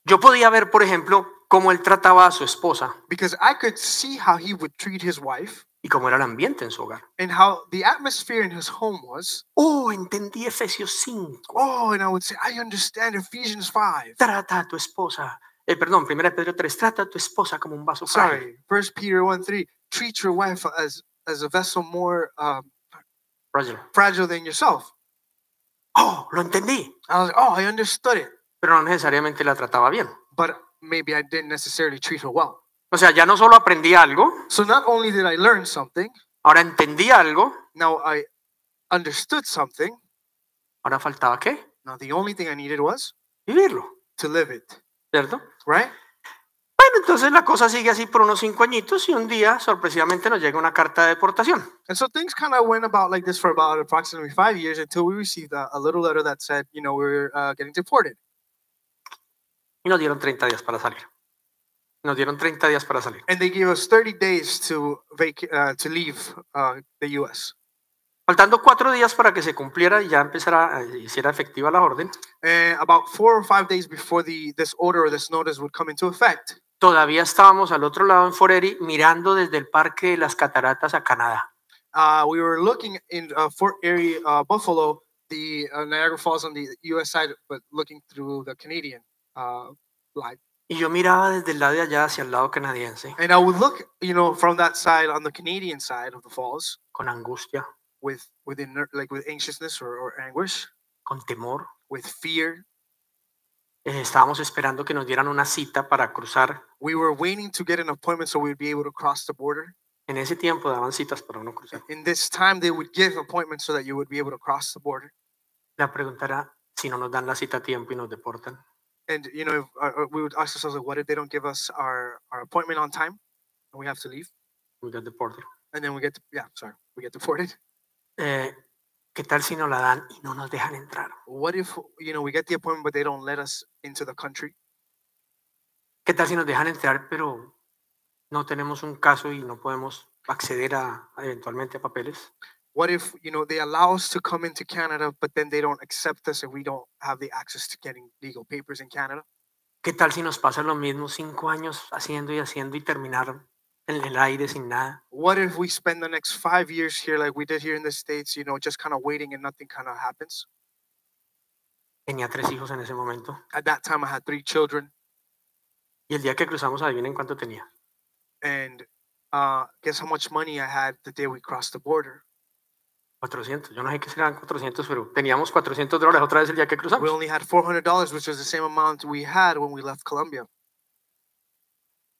Yo podía ver, por ejemplo, cómo él trataba a su esposa Because I could see how he would treat his wife y cómo era el ambiente en su hogar. and how the atmosphere in his home was. Oh, entendí Efesios 5. Oh, and I would say, I understand Ephesians 5. Trata a tu esposa. Eh, perdón, 1 Pedro 3. Trata a tu esposa como un vaso frágil. Sorry, First Peter 1 3. Treat your wife as as a vessel more um, Fragile. fragile than yourself. Oh, lo entendí. I was like, oh, I understood it, Pero no necesariamente la trataba bien. but maybe I didn't necessarily treat her well. O sea, ya no solo aprendí algo, So not only did I learn something, ahora entendí algo, now I understood something. ahora faltaba qué? Now the only thing I needed was Vivirlo, to live it, ¿cierto? right? Bueno, entonces la cosa sigue así por unos cinco añitos y un día sorpresivamente nos llega una carta de deportación. And so things kind of went about like this for about approximately five years until we received a, a little letter that said, you know, we we're uh, getting deported. Y nos dieron 30 días para salir. Nos dieron 30 días para salir. And they gave us 30 days to vac- uh, to leave uh, the U.S. Faltando cuatro días para que se cumpliera y ya empezara, eh, hiciera efectiva la orden, And about four or five days before the this order or this notice would come into effect, todavía estábamos al otro lado en Foreri mirando desde el Parque de las Cataratas a Canadá. uh, we were looking in uh, Fort Erie, uh, Buffalo, the uh, Niagara Falls on the U.S. side, but looking through the Canadian uh, line. Y yo miraba desde el lado de allá hacia el lado canadiense And I would look, you know, from that side on the Canadian side of the falls con angustia, with with inner, like with anxiousness or, or anguish, con temor. with fear. Eh, estábamos esperando que nos dieran una cita para cruzar. We were waiting to get an appointment so we'd be able to cross the border. En ese tiempo daban citas para uno cruzar. In this time, they would give appointments so that you would be able to cross the border. La pregunta era si no nos dan la cita a tiempo y nos deportan. And you know, uh, uh, we would ask ourselves, like, what if they don't give us our, our appointment on time, and we have to leave, We got deported. and then we get, yeah, sorry, we get deported. [laughs] Eh, ¿Qué tal si nos la dan y no nos dejan entrar? What if you know we get the appointment, but they don't let us into the country? ¿Qué tal si nos dejan entrar, pero no tenemos un caso y no podemos acceder a, a eventualmente a papeles? What if you know they allow us to come into Canada, but then they don't accept us, and we don't have the access to getting legal papers in Canada? ¿Qué tal si nos pasa lo mismo cinco años haciendo y haciendo y terminar en el aire sin nada? What if we spend the next five years here, like we did here in the states, you know, just kind of waiting and nothing kind of happens? Tenía tres hijos en ese momento At that time, I had three children, y el día que cruzamos, adivinen cuánto tenía. and uh, guess how much money I had the day we crossed the border? 400. Yo no sé qué serán 400, pero teníamos 400 dólares otra vez el día que We cruzamos. only had four hundred dollars, which was the same amount we had when we left Colombia.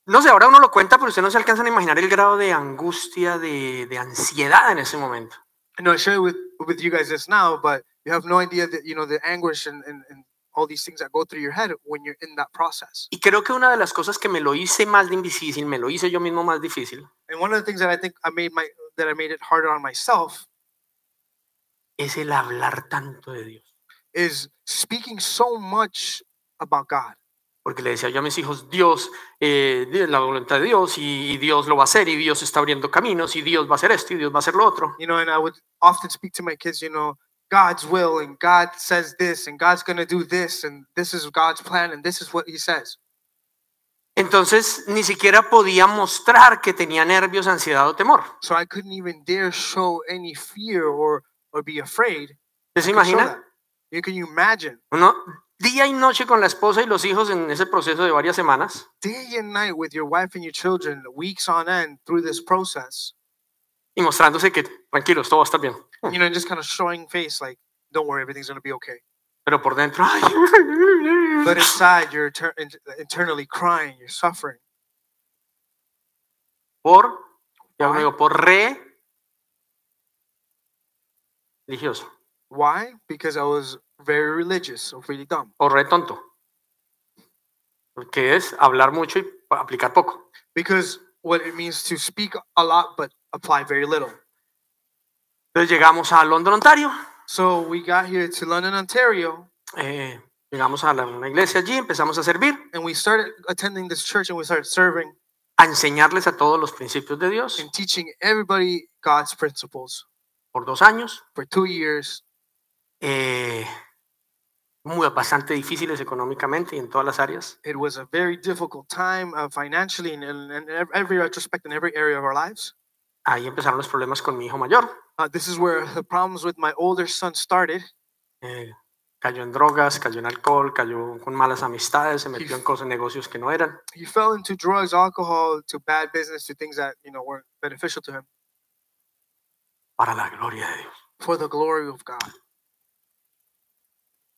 No sé, ahora uno lo cuenta, pero usted no se alcanzan a imaginar el grado de angustia, de, de ansiedad en ese momento. I share with with you guys this now, but you have no idea that you know the anguish and, and, and all these things that go through your head when you're in that process. Y creo que una de las cosas que me lo hice más difícil, me lo hice yo mismo más difícil, And one of the things that I think I made my that I made it harder on myself es el hablar tanto de Dios. is speaking so much about God. Porque le decía yo a mis hijos, Dios, eh, la voluntad de Dios, y, y Dios lo va a hacer, y Dios está abriendo caminos, y Dios va a hacer esto, y Dios va a hacer lo otro. You know, and I would often speak to my kids, you know, God's will and God says this and God's going to do this and this is God's plan and this is what he says. Entonces, ni siquiera podía mostrar que tenía nervios, ansiedad o temor. So I couldn't even dare show any fear or or be afraid. ¿Usted se imagina? You can you imagine Uno día y noche con la esposa y los hijos en ese proceso de varias semanas, day and night with your wife and your children, weeks on end through this process, y mostrándose que tranquilos, todo va a estar bien. you know, and just kind of showing face like, don't worry, everything's going to be okay. Pero por dentro, ay, But inside, you're inter- in- internally crying, you're suffering. por, ya Why? digo, por re religioso Why? Because I was very religious, or really dumb. o re tonto. Que es hablar mucho y aplicar poco. Because what it means to speak a lot but apply very little. Entonces llegamos a London, Ontario, So we got here to London, Ontario, eh, llegamos a la- una iglesia allí, empezamos a servir, and we started attending this church and we started serving a enseñarles a todos los principios de Dios and teaching everybody God's principles por dos años, for two years. eh, muy bastante difíciles económicamente y en todas las áreas. It was a very difficult time uh, financially and in, in every retrospect in every area of our lives. Ahí empezaron los problemas con mi hijo mayor. Uh, this is where the problems with my older son started. eh, cayó en drogas, cayó en alcohol, cayó con malas amistades, se metió en cosas, negocios que no eran. He fell into drugs, alcohol, to bad business, to things that you know weren't beneficial to him. Para la gloria de Dios. For the glory of God,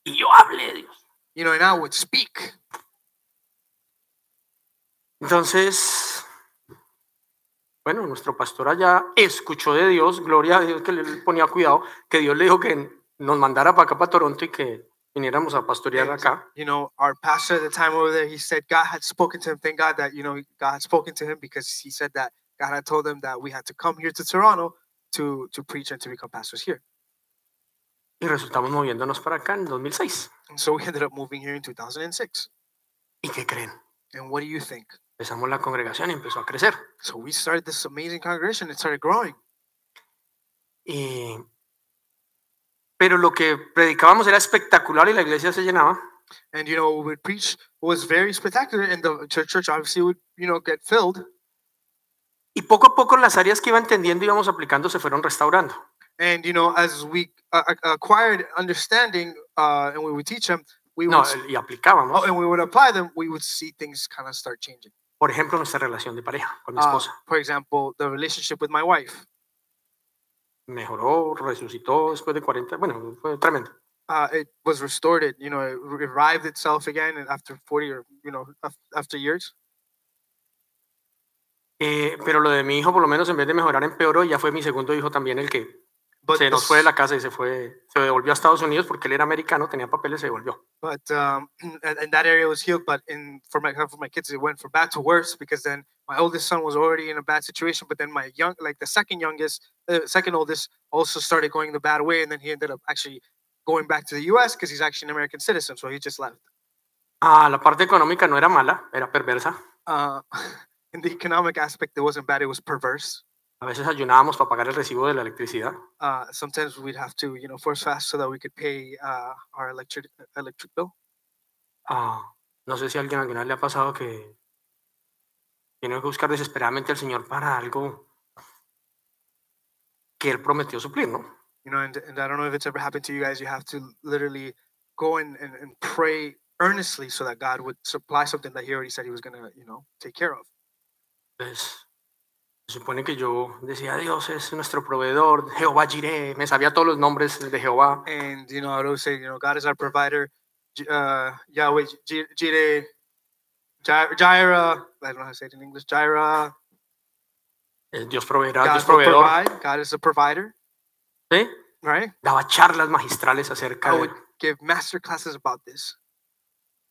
Y yo hablé de Dios. you know, and I would speak. Entonces, bueno, nuestro pastor allá escuchó de Dios, gloria a Dios que le ponía cuidado, que Dios le dijo que nos mandara para acá, para Toronto y que viniéramos a pastorear acá. You know, our pastor at the time over there, he said God had spoken to him. Thank God that you know God had spoken to him because he said that God had told him that we had to come here to Toronto to to preach and to become pastors here. Y resultamos moviéndonos para acá en 2006. And so we ended up moving here in 2006. ¿Y qué creen? And what do you think? Empezamos la congregación y empezó a crecer. So we started this amazing congregation. It started growing. Y- pero lo que predicábamos era espectacular y la iglesia se llenaba. And you know, what we would preach was very spectacular, and the church, church obviously would you know get filled. Y poco a poco las áreas que iba entendiendo y íbamos aplicando se fueron restaurando. And you know, as we uh, ac- acquired understanding, uh, and we would teach them, we No, would s- y aplicábamos. oh, and we would apply them. We would see things kind of start changing. Por ejemplo, nuestra relación de pareja con mi Uh, esposa. for example, the relationship with my wife. Mejoró, resucitó después de 40. Bueno, fue tremendo. Uh, it was restored. It you know, it revived itself again after 40 or you know af- after years. Eh, pero lo de mi hijo, por lo menos, en vez de mejorar, empeoró y ya fue mi segundo hijo también el que But se nos fue de la casa y se fue, se devolvió a Estados Unidos porque él era americano, tenía papeles, se devolvió. but um, and that area was healed. But in for my for my kids, it went from bad to worse because then my oldest son was already in a bad situation. But then my young, like the second youngest, the second oldest, also started going the bad way, and then he ended up actually going back to the U.S. because he's actually an American citizen, so he just left. Ah, la parte económica no era mala, era perversa. Uh, [laughs] in the economic aspect, it wasn't bad; it was perverse. A veces ayunábamos para pagar el recibo de la electricidad. Uh, sometimes we'd have to, you know, force fast so that we could pay uh, our electric electric bill. Ah, no sé si a alguien alguna vez le ha pasado que tiene que buscar desesperadamente al Señor para algo que Él prometió suplir, ¿no? you know and, and i don't know if it's ever happened to you guys you have to literally go and, and, and pray earnestly so that god would supply something that he already said he was going to you know take care of Pues se supone que yo decía, Dios es nuestro proveedor, Jehová Jireh, me sabía todos los nombres de Jehová. and you know i would say you know god is our provider uh yahweh Jireh, Ji- Jireh, I don't know how to say it in English. Jireh, Eh, Dios proveerá, God Dios proveedor. provide. God is a provider, ¿sí? right? Daba charlas magistrales acerca I de give master classes about this.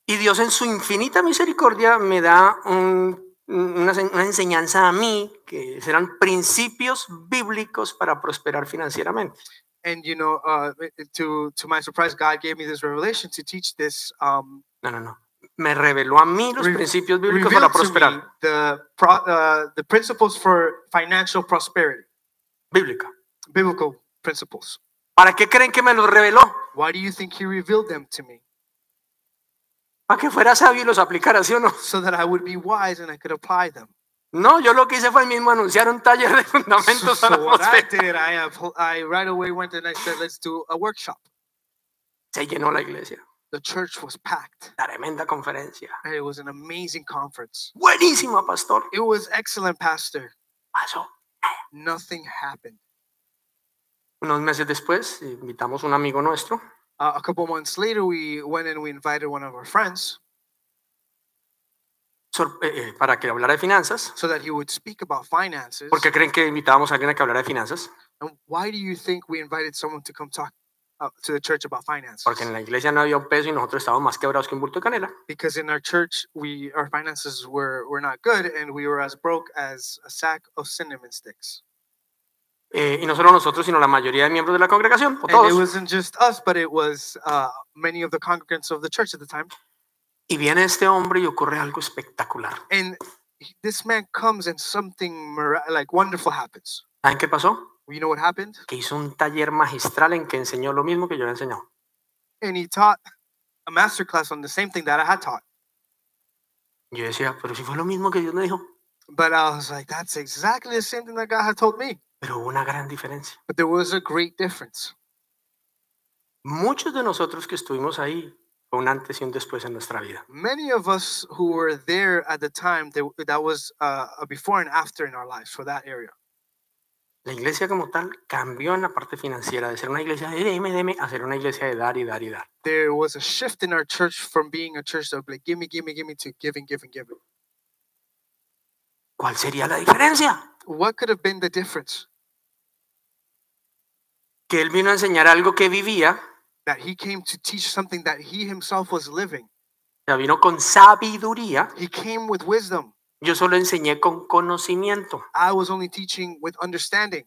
Y Dios en su infinita misericordia me da un- una, una enseñanza a mí que serán principios bíblicos para prosperar financieramente. And you know, uh, it- it- to to my surprise, God gave me this revelation to teach this um, No, no, no. Me reveló a mí los principios bíblicos para prosperar. the pro, uh, the principles for financial prosperity, Bíblica. biblical principles. ¿Para qué creen que me los reveló? Why do you think He revealed them to me? Para que fuera sabio y los aplicara, ¿sí o no? So that I would be wise and I could apply them. No, yo lo que hice fue el mismo anunciar un taller de fundamentos so what I did, I have, I right away went and I said, let's do a workshop. Se llenó la iglesia. The church was packed. Tremenda conferencia. and It was an amazing conference. Buenísima, pastor. It was excellent, Pastor. Pasó. Nothing happened. Unos meses después, invitamos a un amigo nuestro Uh, a couple months later, we went and we invited one of our friends eh, eh, para que hablara de finanzas. so that he would speak about finances. ¿Por qué creen que invitábamos a alguien a que hablara de finanzas? And why do you think we invited someone to come talk uh, to the church about finances? Porque en la iglesia no había un peso y nosotros estábamos más quebrados que un bulto de canela. Because in our church, we our finances were were not good, and we were as broke as a sack of cinnamon sticks. Eh, y no solo nosotros, sino la mayoría de miembros de la congregación, o And it todos. wasn't just us, but it was uh, many of the congregants of the church at the time. Y viene este hombre y ocurre algo espectacular. And he- this man comes, and something mira- like wonderful happens. ¿Saben qué pasó? You know what happened? Que hizo un taller magistral en que enseñó lo mismo que yo había enseñado. And he taught a master class on the same thing that I had taught. Yo decía, pero si fue lo mismo que Dios me dijo. But I was like, that's exactly the same thing that God had told me. Pero hubo una gran diferencia. But there was a great difference. Muchos de nosotros que estuvimos ahí fue un antes y un después en nuestra vida. Many of us who were there at the time, that was uh, a before and after in our lives for that area. La iglesia como tal cambió en la parte financiera de ser una iglesia de deme, deme, a ser una iglesia de dar y dar y dar. There was a shift in our church from being a church be like, give me, give me, give me, to giving, giving, giving. ¿Cuál sería la diferencia? What could have been the difference? Que él vino a enseñar algo que vivía, That he came to teach something that he himself was living. sea, vino con sabiduría. He came with wisdom. Yo solo enseñé con conocimiento. I was only teaching with understanding,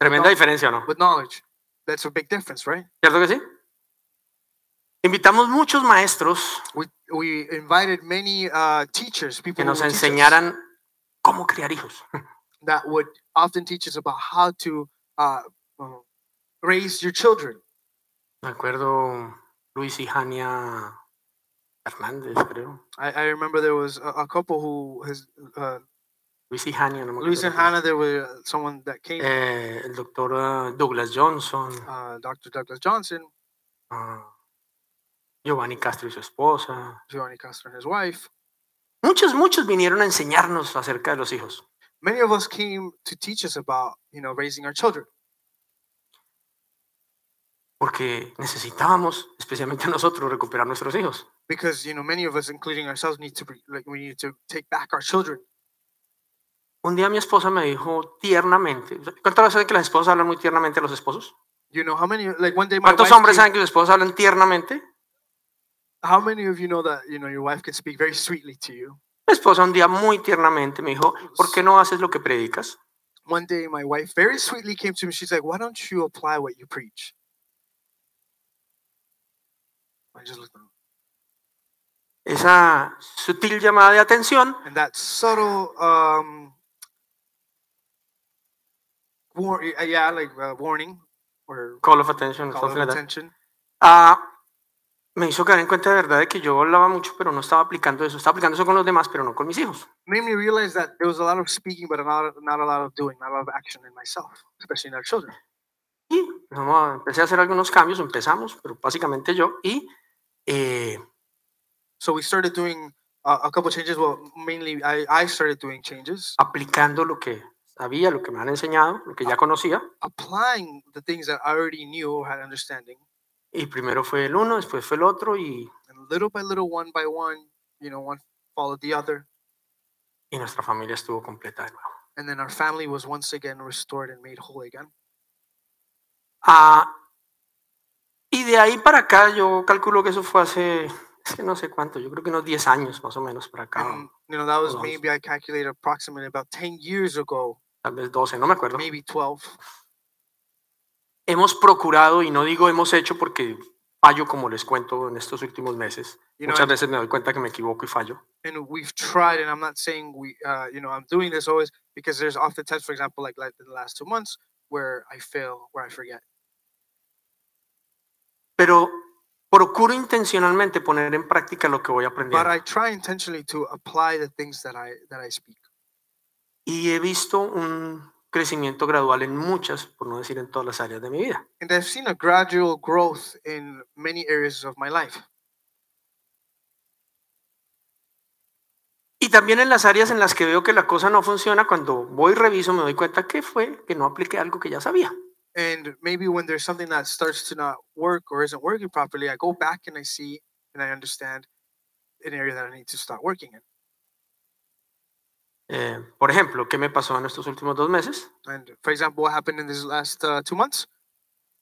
Tremenda diferencia, ¿no? with knowledge. That's a big difference, right? ¿Cierto que sí? Invitamos muchos maestros We, we invited many uh, teachers, people que nos enseñaran cómo criar hijos. that would often teach us about how to uh, uh, raise your children. Me acuerdo Luis y Jania Hernández, creo. I, I remember there was a, a couple who has uh, Luis y Jania, no Luis and Hannah. There were uh, someone that came, eh, el doctor ah, Douglas Johnson, uh, Dr. Douglas Johnson, ah, Giovanni Castro y su esposa. Giovanni Castro and his wife. Muchos, muchos vinieron a enseñarnos acerca de los hijos. Many of us came to teach us about you know raising our children Porque necesitábamos, especialmente [laughs] nosotros, recuperar nuestros hijos. because you know many of us, including ourselves, need to like we need to take back our children. Un día mi esposa me dijo tiernamente, ¿cuántas veces saben que las esposas hablan muy tiernamente a los esposos? You know how many like one day my ¿Cuántos wife hombres came- saben que sus esposas hablan tiernamente? How many of you know that you know your wife can speak very sweetly to you? Mi esposa un día muy tiernamente me dijo, ¿por qué no haces lo que predicas? One day my wife very sweetly came to me. She's like, "Why don't you apply what you preach?" I just looked at her. Esa sutil llamada de atención and that subtle um war- yeah like uh, warning or call of attention, call of like that, attention ah, me hizo caer en cuenta de verdad de que yo hablaba mucho, pero no estaba aplicando eso. Estaba aplicando eso con los demás, pero no con mis hijos. made me realize that there was a lot of speaking but not, not a lot of doing not a lot of action in myself especially in our children Y a- empecé a hacer algunos cambios, empezamos, pero básicamente yo, y eh, so we started doing uh, a couple changes well mainly I, I started doing changes aplicando lo que sabía, lo que me han enseñado, lo que ya conocía. applying the things that I already knew or had understanding Y primero fue el uno, después fue el otro, y, and little by little one by one you know one followed the other y nuestra familia estuvo completa de nuevo. and then our family was once again restored and made whole again Ah, y de ahí para acá, yo calculo que eso fue hace, es que no sé cuánto, yo creo que unos 10 años más o menos para acá, And you know that was maybe I calculated approximately about 10 years ago, tal vez 12, no me acuerdo. maybe 12. Hemos procurado, y no digo hemos hecho porque fallo como les cuento en estos últimos meses. You know, Muchas and, veces me doy cuenta que me equivoco y fallo. and we've tried, and I'm not saying we, uh, you know, I'm doing this always because there's often times, for example, like like in the last two months where I fail, where I forget. Pero procuro intencionalmente poner en práctica lo que voy But aprendiendo. I try intentionally to apply the things that I that I speak, Y he visto un crecimiento gradual en muchas, por no decir en todas las áreas de mi vida. and I've seen a gradual growth in many areas of my life. Y también en las áreas en las que veo que la cosa no funciona, cuando voy reviso me doy cuenta que fue que no apliqué algo que ya sabía. And maybe when there's something that starts to not work or isn't working properly, I go back and I see and I understand an area that I need to start working in. Eh, por ejemplo, ¿qué me pasó en estos últimos dos meses? And for example, what happened in these last uh, two months?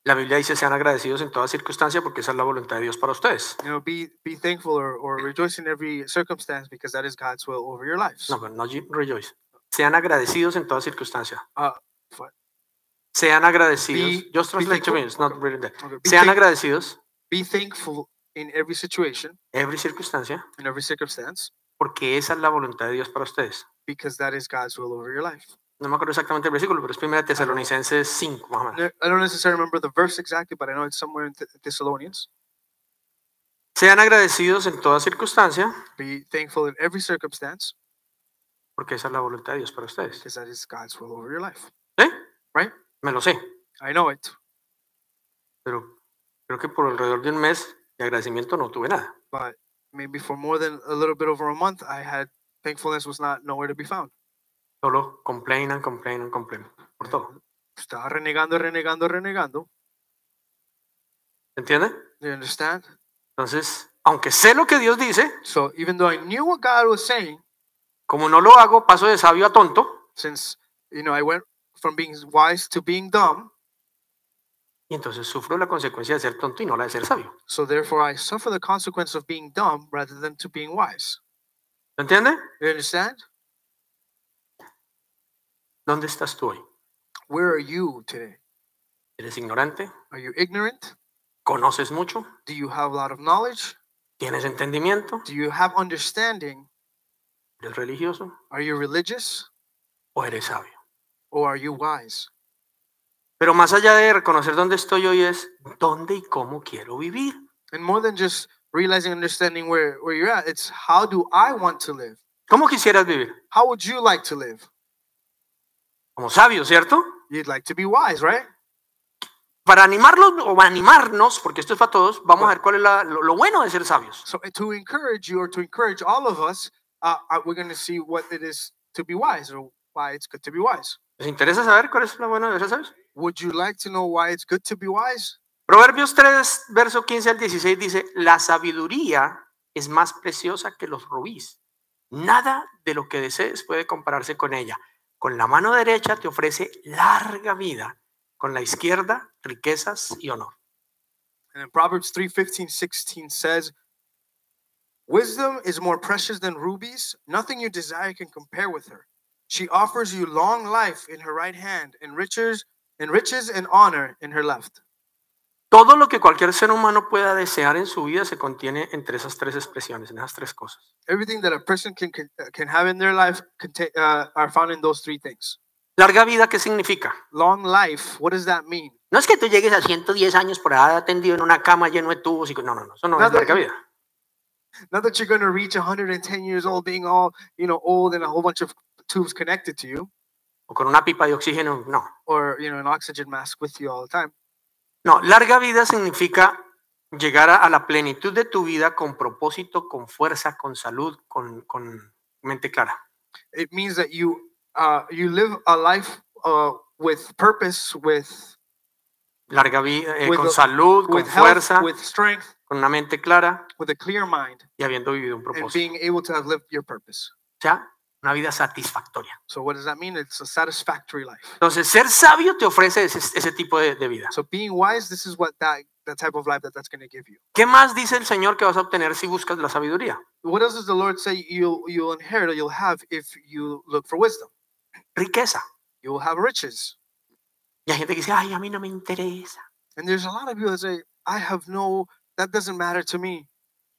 La Biblia dice sean agradecidos en toda circunstancia porque esa es la voluntad de Dios para ustedes. You know, be be thankful or, or rejoice in every circumstance because that is God's will over your lives. No, pero no rejoice. Sean agradecidos en toda circunstancia. Uh, what? Sean agradecidos. Be- Just be translate to me, it's not Okay. really. Okay, Be, Sean agradecidos be thankful in every situation, every circunstancia in every circumstance, porque esa es la voluntad de Dios para ustedes. Because that is God's will over your life. No me acuerdo exactamente el versículo, pero es 1 Tesalonicenses 5, más o menos. Ne- I don't necessarily remember the verse exactly, but I know it's somewhere in Th- Thessalonians. Sean agradecidos en toda circunstancia Be thankful in every circumstance porque esa es la voluntad de Dios para ustedes. because that is God's will over your life. ¿Eh? Right? Me lo sé, I know it, pero creo que por alrededor de un mes de agradecimiento no tuve nada. but maybe for more than a little bit over a month, I had thankfulness was not nowhere to be found. Solo complainan, complainan, complainan. Por todo. Estaba renegando, renegando, renegando. ¿Entiende? You understand? Entonces, aunque sé lo que Dios dice, So even though I knew what God was saying, como no lo hago, paso de sabio a tonto. since you know I went from being wise to being dumb, Y entonces sufro la consecuencia de ser tonto y no la de ser sabio. so therefore I suffer the consequence of being dumb rather than to being wise. ¿Me entiende? You understand? ¿Dónde estás tú hoy? Where are you today? ¿Eres ignorante? Are you ignorant? ¿Conoces mucho? Do you have a lot of knowledge? ¿Tienes entendimiento? Do you have understanding? ¿Eres religioso? Are you religious ¿O eres sabio? or are you wise? Pero más allá de reconocer dónde estoy hoy es dónde y cómo quiero vivir. And more than just realizing and understanding where, where you're at, it's how do I want to live? ¿Cómo quisieras vivir? How would you like to live? Como sabio, ¿cierto? You'd like to be wise, right? Para animarlos o animarnos, porque esto es para todos, vamos a ver cuál es la- lo, lo bueno de ser sabios. So uh, to encourage you or to encourage all of us, uh, uh, we're going to see what it is to be wise or why it's good to be wise. ¿Les interesa saber cuál es lo bueno de ser sabios? Would you like to know why it's good to be wise? Proverbios 3, verso 15 al 16 dice, la sabiduría es más preciosa que los rubíes. Nada de lo que desees puede compararse con ella. Con la mano derecha te ofrece larga vida, con la izquierda riquezas y honor. And in Proverbs 3 15, 16 says, Wisdom is more precious than rubies. Nothing you desire can compare with her. She offers you long life in her right hand and riches and riches and honor in her left. Todo lo que cualquier ser humano pueda desear en su vida se contiene entre esas tres expresiones, en esas tres cosas. Everything that a person can can, uh, can have in their life contain, uh, are found in those three things. Larga vida, ¿qué significa? Long life, what does that mean? No es que tú llegues a 110 años por ahí atendido en una cama lleno de tubos y no, no, no, eso no es Nada- larga vida. Not that you're going to reach 110 years old being all, you know, old and a whole bunch of tubes connected to you O con una pipa de oxígeno, no. or, you know, an oxygen mask with you all the time. No, larga vida significa llegar a, la plenitud de tu vida con propósito, con fuerza, con salud, con, con mente clara. It means that you uh, you live a life uh, with purpose, with Larga vida, eh, con salud, con health, fuerza, with strength, con una mente clara with a clear mind, y habiendo vivido un and propósito. being able to have lived your purpose. O sea, una vida satisfactoria. So what does that mean? It's a satisfactory life. Entonces, ser sabio te ofrece ese, ese tipo de, de vida. So being wise, this is what that that type of life that that's going to give you. ¿Qué más dice el Señor que vas a obtener si buscas la sabiduría? What else does the Lord say you'll you'll inherit or you'll have if you look for wisdom? Riqueza. You will have riches. Y hay gente que dice, ay, a mí no me interesa. And there's a lot of people that say, I have no, that doesn't matter to me.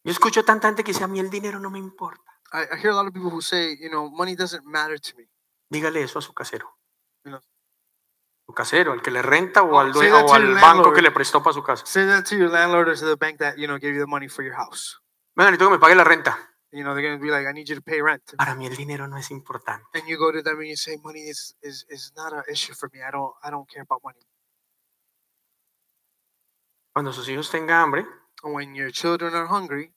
Yo escucho tanta gente que dice, a mí el dinero no me importa. I, I hear a lot of people who say, you know, money doesn't matter to me. Dígale eso a su casero. No. Su casero, al que le renta o al, dueño, that o al banco que le prestó para su casa. Say that to your landlord or to the bank that, you know, gave you the money for your house. Venga, necesito que me pague la renta. You know, they're going to be like, I need you to pay rent. Para mí el dinero no es importante. And you go to them and you say, money is, is, is not an issue for me. I don't, I don't care about money. Cuando sus hijos tengan hambre when your children are hungry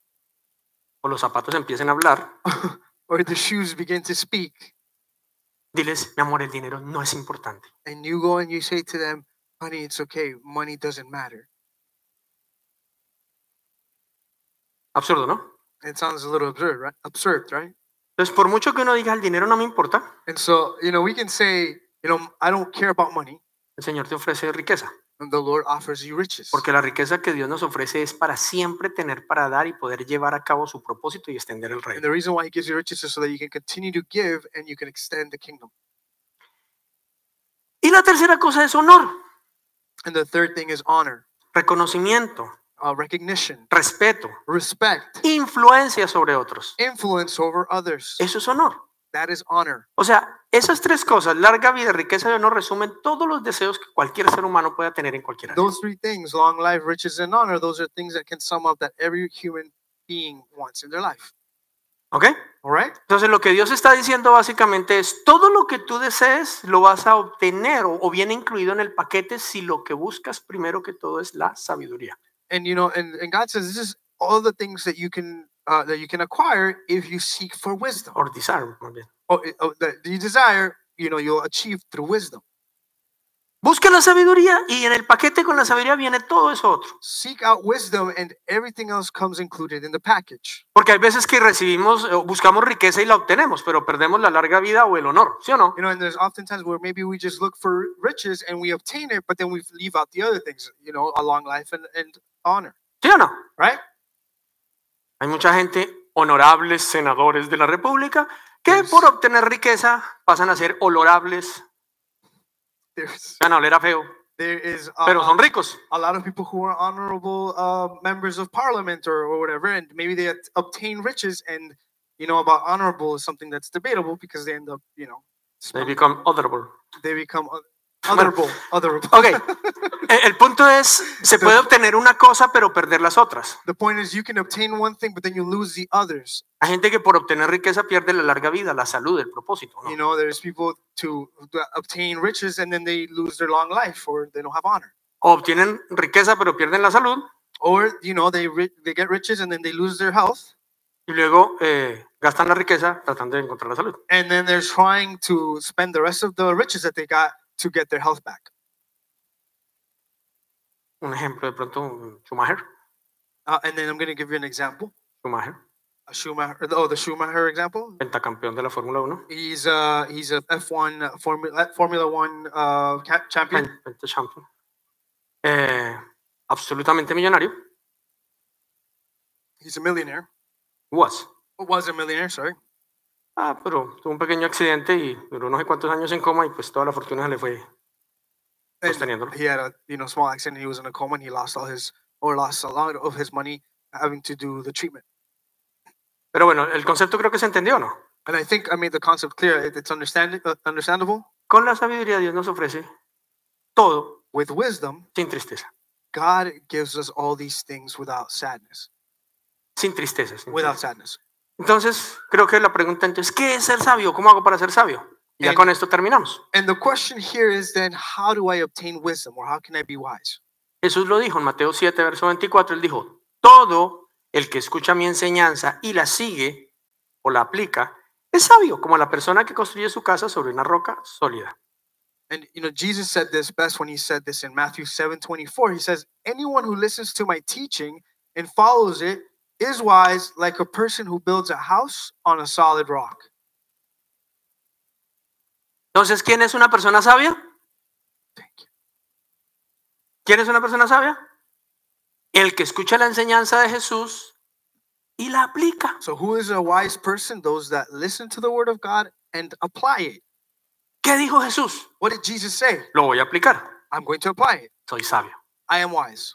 o los zapatos empiecen a hablar, [laughs] or the shoes begin to speak diles, mi amor, el dinero no es importante. and you go and you say to them, honey, it's okay. Money doesn't matter. Absurdo, ¿no? It sounds a little absurd, right? Absurd, right? Entonces, por mucho que uno diga, el dinero no me importa, And so, you know, we can say, you know, I don't care about money. el Señor te ofrece riqueza. And the Lord offers you riches. Porque la riqueza que Dios nos ofrece es para siempre tener para dar y poder llevar a cabo su propósito y extender el And reino. the reason why he gives you riches is so that you can continue to give and you can extend the kingdom. Y la tercera cosa es honor, And the third thing is honor, reconocimiento, uh, recognition, respeto, respect, influencia sobre otros. influence over others. Eso es honor. That is honor. O sea, esas tres cosas, larga vida, riqueza y honor, resumen todos los deseos que cualquier ser humano pueda tener en cualquier área. Those three things, long life, riches, and honor, those are things that can sum up that every human being wants in their life. ¿Ok? All right? Entonces lo que Dios está diciendo básicamente es, todo lo que tú desees lo vas a obtener o, o viene incluido en el paquete si lo que buscas primero que todo es la sabiduría. And you know, and, and God says this is all the things that you can uh, that you can acquire if you seek for wisdom. Or desire, más bien. That you desire, you know, you'll achieve through wisdom. Busca la sabiduría y en el paquete con la sabiduría viene todo eso otro. Seek out wisdom, and everything else comes included in the package. Porque hay veces que recibimos, o buscamos riqueza y la obtenemos, pero perdemos la larga vida o el honor, ¿sí o no? You know, and there's often times where maybe we just look for riches and we obtain it, but then we leave out the other things, you know, a long life and, and honor, ¿Sí o no? right? Hay mucha gente, honorables senadores de la República, que por obtener riqueza pasan a ser honorables, There's van a oler a feo, there is a, pero son ricos. a lot of people who are honorable uh, members of parliament or, or whatever, and maybe they obtain riches, and you know about honorable is something that's debatable because they end up, you know, They become honorable. they become o- Bueno, honorable, honorable. Ok, e- el punto es, se puede obtener una cosa pero perder las otras. The point is, you can obtain one thing, but then you lose the others. Hay gente que por obtener riqueza pierde la larga vida, la salud, el propósito. ¿no? You know, there's people to obtain riches and then they lose their long life or they don't have honor. O obtienen riqueza pero pierden la salud Or, you know, they they get riches and then they lose their health. y luego eh, gastan la riqueza tratando de encontrar la salud. And then they're trying to spend the rest of the riches that they got to get their health back. Un ejemplo de pronto, Schumacher. Uh, and then I'm going to give you an example. Schumacher. A Schumacher, oh, the Schumacher example. pentacampeón de la Fórmula 1, He's uh he's a F1 uh, Formula Formula One uh champion. pen- pentachampion, eh, absolutamente millonario, He's a millionaire. was. Was a millionaire, sorry. Ah, pero tuvo un pequeño accidente y duró no sé cuántos años en coma y pues toda la fortuna se le fue sosteniéndolo. he had a you know small accident. He was in a coma and he lost all his or lost a lot of his money having to do the treatment. Pero bueno, el concepto creo que se entendió, ¿no? And I think I made the concept clear. It- It's understanding uh, understandable. Con la sabiduría Dios nos ofrece todo With wisdom, sin tristeza, God gives us all these things without sadness. sin tristeza. sin Without tristeza. sadness. Entonces, creo que la pregunta entonces, ¿qué es ser sabio? ¿Cómo hago para ser sabio? Y ya con esto terminamos. And the question here is then, how do I obtain wisdom, or how can I be wise? Jesús lo dijo en Mateo 7, verso 24, él dijo, todo el que escucha mi enseñanza y la sigue o la aplica, es sabio, como la persona que construye su casa sobre una roca sólida. And you know, Jesus said this best when he said this in Matthew 7 24. He says, Anyone who listens to my teaching and follows it is wise, like a person who builds a house on a solid rock. Entonces, ¿quién es una persona sabia? Thank you. ¿Quién es una persona sabia? El que escucha la enseñanza de Jesús y la aplica. So, who is a wise person? Those that listen to the word of God and apply it. ¿Qué dijo Jesús? What did Jesus say? Lo voy a aplicar. I'm going to apply it. Soy sabio. I am wise.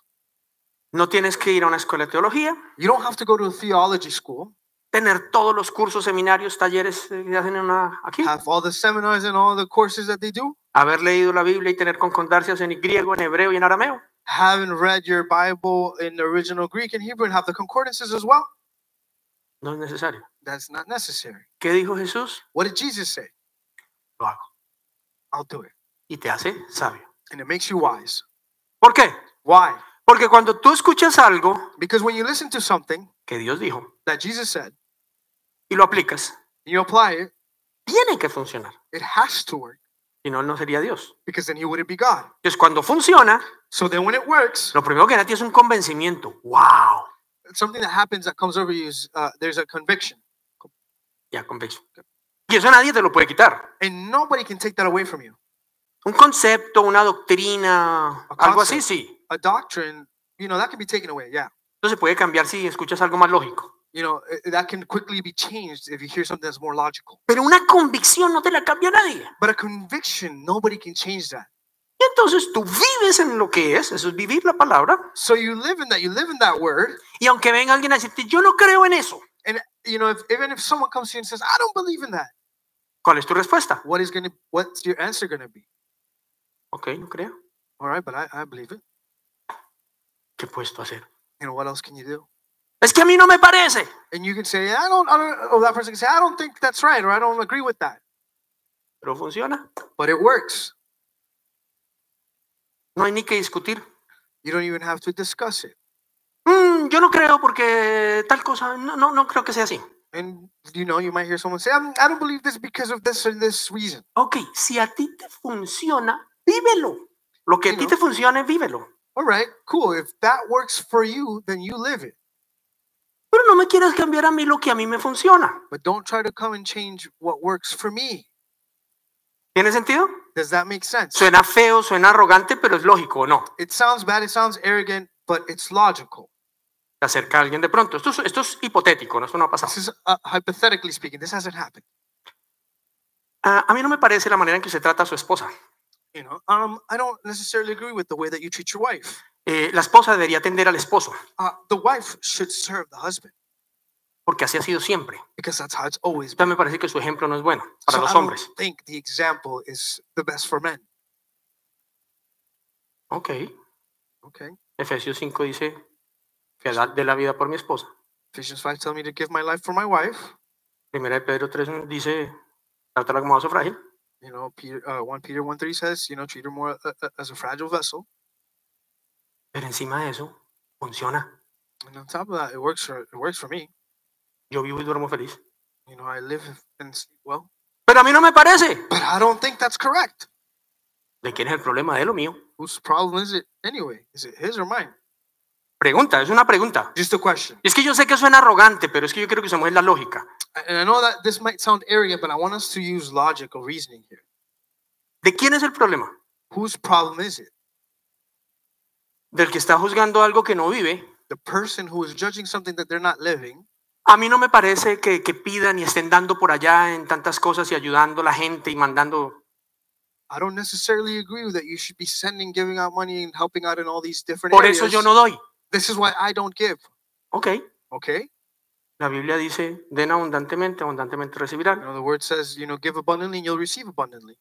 No tienes que ir a una escuela de teología, You don't have to go to a theology school, tener todos los cursos, seminarios, talleres que hacen en una, aquí, have all the seminars and all the courses that they do, haber leído la Biblia y tener concordancias en griego, en hebreo y en arameo. haven't read your Bible in the original Greek and Hebrew, and have the concordances as well. No es necesario. That's not necessary. ¿Qué dijo Jesús? What did Jesus say? Lo hago. I'll do it. Y te hace sabio. And it makes you wise. ¿Por qué? Why? Porque cuando tú escuchas algo Because when you listen to something que Dios dijo that Jesus said, y lo aplicas, you apply it, tiene que funcionar. it has to work Si no, no sería Dios. because then he wouldn't be God. Entonces, cuando funciona, So then when it works, lo primero que da ti es un convencimiento. ¡Wow! something that happens that comes over you is uh, there's a conviction. Ya, convicción. Y eso nadie te lo puede quitar. And nobody can take that away from you. Un concepto, una doctrina, A algo así, concept. sí. A doctrine, you know, that can be taken away. Yeah. Entonces puede cambiar si escuchas algo más lógico. You know, i- that can quickly be changed if you hear something that's more logical. Pero una convicción no te la cambia nadie. But a conviction, nobody can change that. Y entonces tú vives en lo que es, eso es vivir la palabra. So you live in that, you live in that word. Y aunque venga alguien a decirte, yo no creo en eso, And you know, if, even if someone comes to you and says, I don't believe in that, ¿cuál es tu respuesta? what is gonna what's your answer gonna be? Ok, no creo. All right, but I, I believe it. ¿Qué puedes tú hacer? You know, what else can you do? Es que a mí no me parece. And you can say, I don't, I don't, or that person can say, I don't think that's right, or I don't agree with that. Pero funciona. But it works. No hay ni que discutir. You don't even have to discuss it. "Mm, yo no creo porque tal cosa, no, no, no creo que sea así. And you know, you might hear someone say, I don't believe this because of this or this reason. Ok, si a ti te funciona, vívelo. Lo que a Sí, ti ¿no? te funcione, vívelo. All right, cool. If that works for you, then you live it. Pero no me quieras cambiar a mí lo que a mí me funciona. But don't try to come and change what works for me. ¿Tiene sentido? Does that make sense? Suena feo, suena arrogante, pero es lógico, ¿o no? It sounds bad, it sounds arrogant, but it's logical. Se acerca alguien de pronto. Esto es, esto es hipotético, ¿no? Esto no ha pasado. This is uh, hypothetically speaking. This hasn't happened. Ah, a mí no me parece la manera en que se trata a su esposa. You know, um, I don't necessarily agree with the way that you treat your wife. Eh, la esposa debería atender al esposo, Uh, the wife should serve the husband porque así ha sido siempre. because that's how it's always been. Entonces me parece que su ejemplo no es bueno para So los I don't hombres. think the example is the best for men. Ok. Okay. Efesios 5 dice que da de la vida por mi esposa. Ephesians 5 tell me to give my life for my wife. Primera de Pedro 3 dice, trátala como vaso frágil. You know, Peter, uh, 1 Peter 1 3 says, you know, treat her more uh, uh, as a fragile vessel. Pero encima de eso, funciona. And on top of that, it works for it works for me. Yo vivo y duermo feliz. You know, I live and sleep well. Pero a mí no me parece. But I don't think that's correct. ¿De quién es el problema? De lo mío. Whose problem is it anyway? Is it his or mine? Pregunta, es una pregunta. Just a question. Es que yo sé que suena arrogante, pero es que yo quiero que usemos la lógica. And I know that this might sound arrogant, but I want us to use logical reasoning here. ¿De quién es el problema? Whose problem is it? Del que está juzgando algo que no vive. The person who is judging something that they're not living. A mí no me parece que, que pidan y estén dando por allá en tantas cosas y ayudando a la gente y mandando. I don't necessarily agree with that you should be sending, giving out money and helping out in all these different Por areas. eso yo no doy. This is why I don't give. Ok. Okay? La Biblia dice, den abundantemente, abundantemente You recibirán. know, the word says, you know, give abundantly and you'll receive abundantly.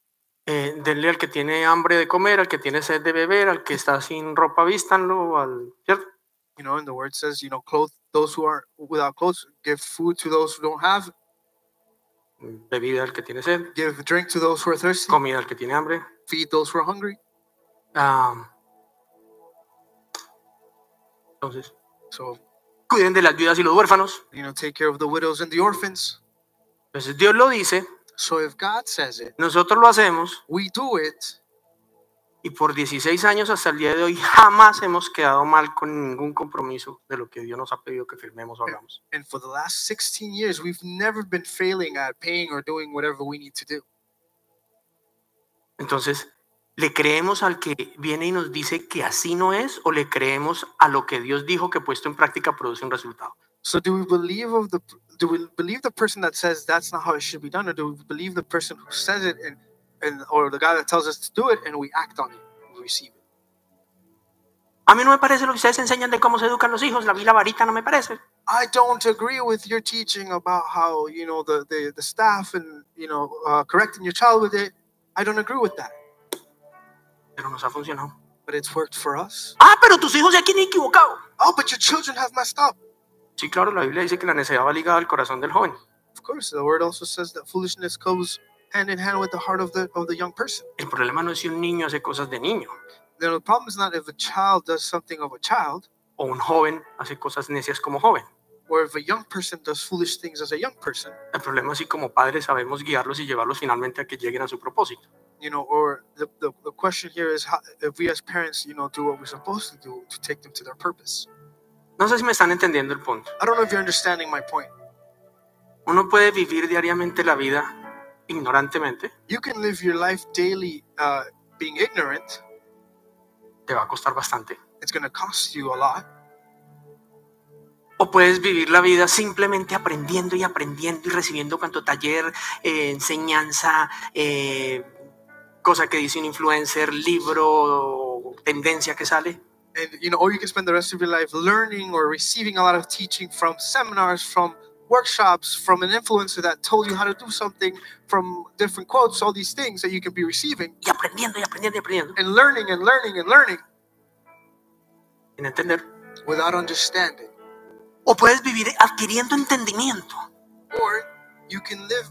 Eh, denle al que tiene hambre de comer, al que tiene sed de beber, al que está sin ropa, vístanlo, al, ¿cierto? You know, and the word says, you know, clothe those who are without clothes, give food to those who don't have, Bebida al que tiene sed, give drink to those who are thirsty, comida al que tiene hambre. feed those who are hungry. Ah, entonces, So, cuiden de las viudas y los huérfanos. you know, take care of the widows and the orphans. Entonces Dios lo dice, So if God says it, nosotros lo hacemos we do it, y por 16 años hasta el día de hoy jamás hemos quedado mal con ningún compromiso de lo que Dios nos ha pedido que firmemos o hagamos. and for the last 16 years, we've never been failing at paying or doing whatever we need to do. Entonces, ¿le creemos al que viene y nos dice que así no es o le creemos a lo que Dios dijo que puesto en práctica produce un resultado? So do we believe of the do we believe the person that says that's not how it should be done, or do we believe the person who says it and and or the guy that tells us to do it and we act on it, and we receive it? A mí no me parece lo que ustedes enseñan de cómo se educan los hijos, la vi la varita no me parece. I don't agree with your teaching about how you know the the, the staff and you know uh, correcting your child with it. I don't agree with that, Pero nos ha funcionado. but it's worked for us. Ah, pero tus hijos ya quieren equivocado. Oh, but your children have messed up. Sí, claro, la Biblia dice que la necedad va ligada al corazón del joven. Of course, the word also says that foolishness goes hand in hand with the heart of the of the young person. El problema no es si un niño hace cosas de niño the problem is not if a child does something of a child, o un joven hace cosas necias como joven. or if a young person does foolish things as a young person. El problema es si como padres sabemos guiarlos y llevarlos finalmente a que lleguen a su propósito. You know, or the, the, the question here is how, if we as parents, you know, do what we're supposed to do to take them to their purpose. No sé si me están entendiendo el punto. I don't know if you're understanding my point. Uno puede vivir diariamente la vida ignorantemente, You can live your life daily uh, being ignorant. te va a costar bastante. It's going to cost you a lot. O puedes vivir la vida simplemente aprendiendo y aprendiendo y recibiendo cuanto taller, eh, enseñanza, eh, cosa que dice un influencer, libro, tendencia que sale. And you know, or you can spend the rest of your life learning or receiving a lot of teaching from seminars, from workshops, from an influencer that told you how to do something, from different quotes, all these things that you can be receiving Y aprendiendo y aprendiendo y aprendiendo. and learning and learning and learning Sin entender. without understanding. O puedes vivir adquiriendo entendimiento Or you can live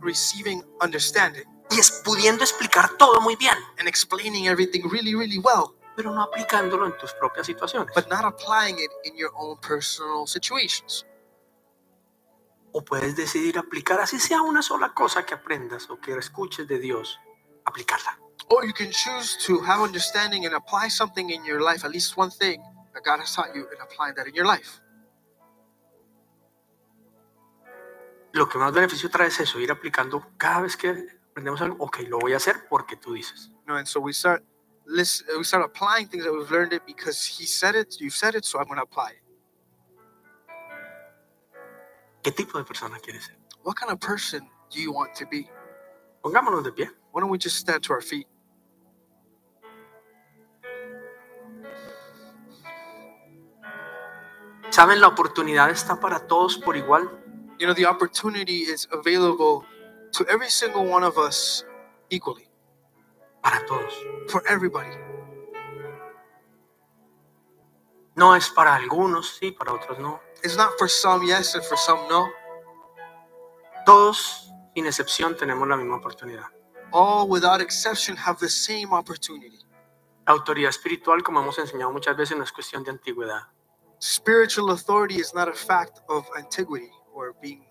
receiving understanding y es pudiendo explicar todo muy bien, and explaining everything really, really well, pero no aplicándolo en tus propias situaciones. but not applying it in your own personal situations. O puedes decidir aplicar, así sea una sola cosa que aprendas o que escuches de Dios, aplicarla. Or you can choose to have understanding and apply something in your life, at least one thing that God has taught you, and applying that in your life. Lo que más beneficio trae es eso, ir aplicando cada vez que aprendemos algo, ok, lo voy a hacer porque tú dices. Know, and so we start listen, we start applying things that we've learned it because He said it, you've said it, so I'm going to apply it. ¿Qué tipo de persona quieres ser? What kind of person do you want to be? Pongámonos de pie. Why don't we just stand to our feet? ¿Saben? La oportunidad está para todos por igual. You know, the opportunity is available to every single one of us equally, Para todos. for everybody. No es para algunos, sí, para otros no. It's not for some yes and for some no. Todos, sin excepción, tenemos la misma oportunidad. All without exception have the same opportunity. La autoridad espiritual, como hemos enseñado muchas veces, no es cuestión de antigüedad. Spiritual authority is not a fact of antiquity or being,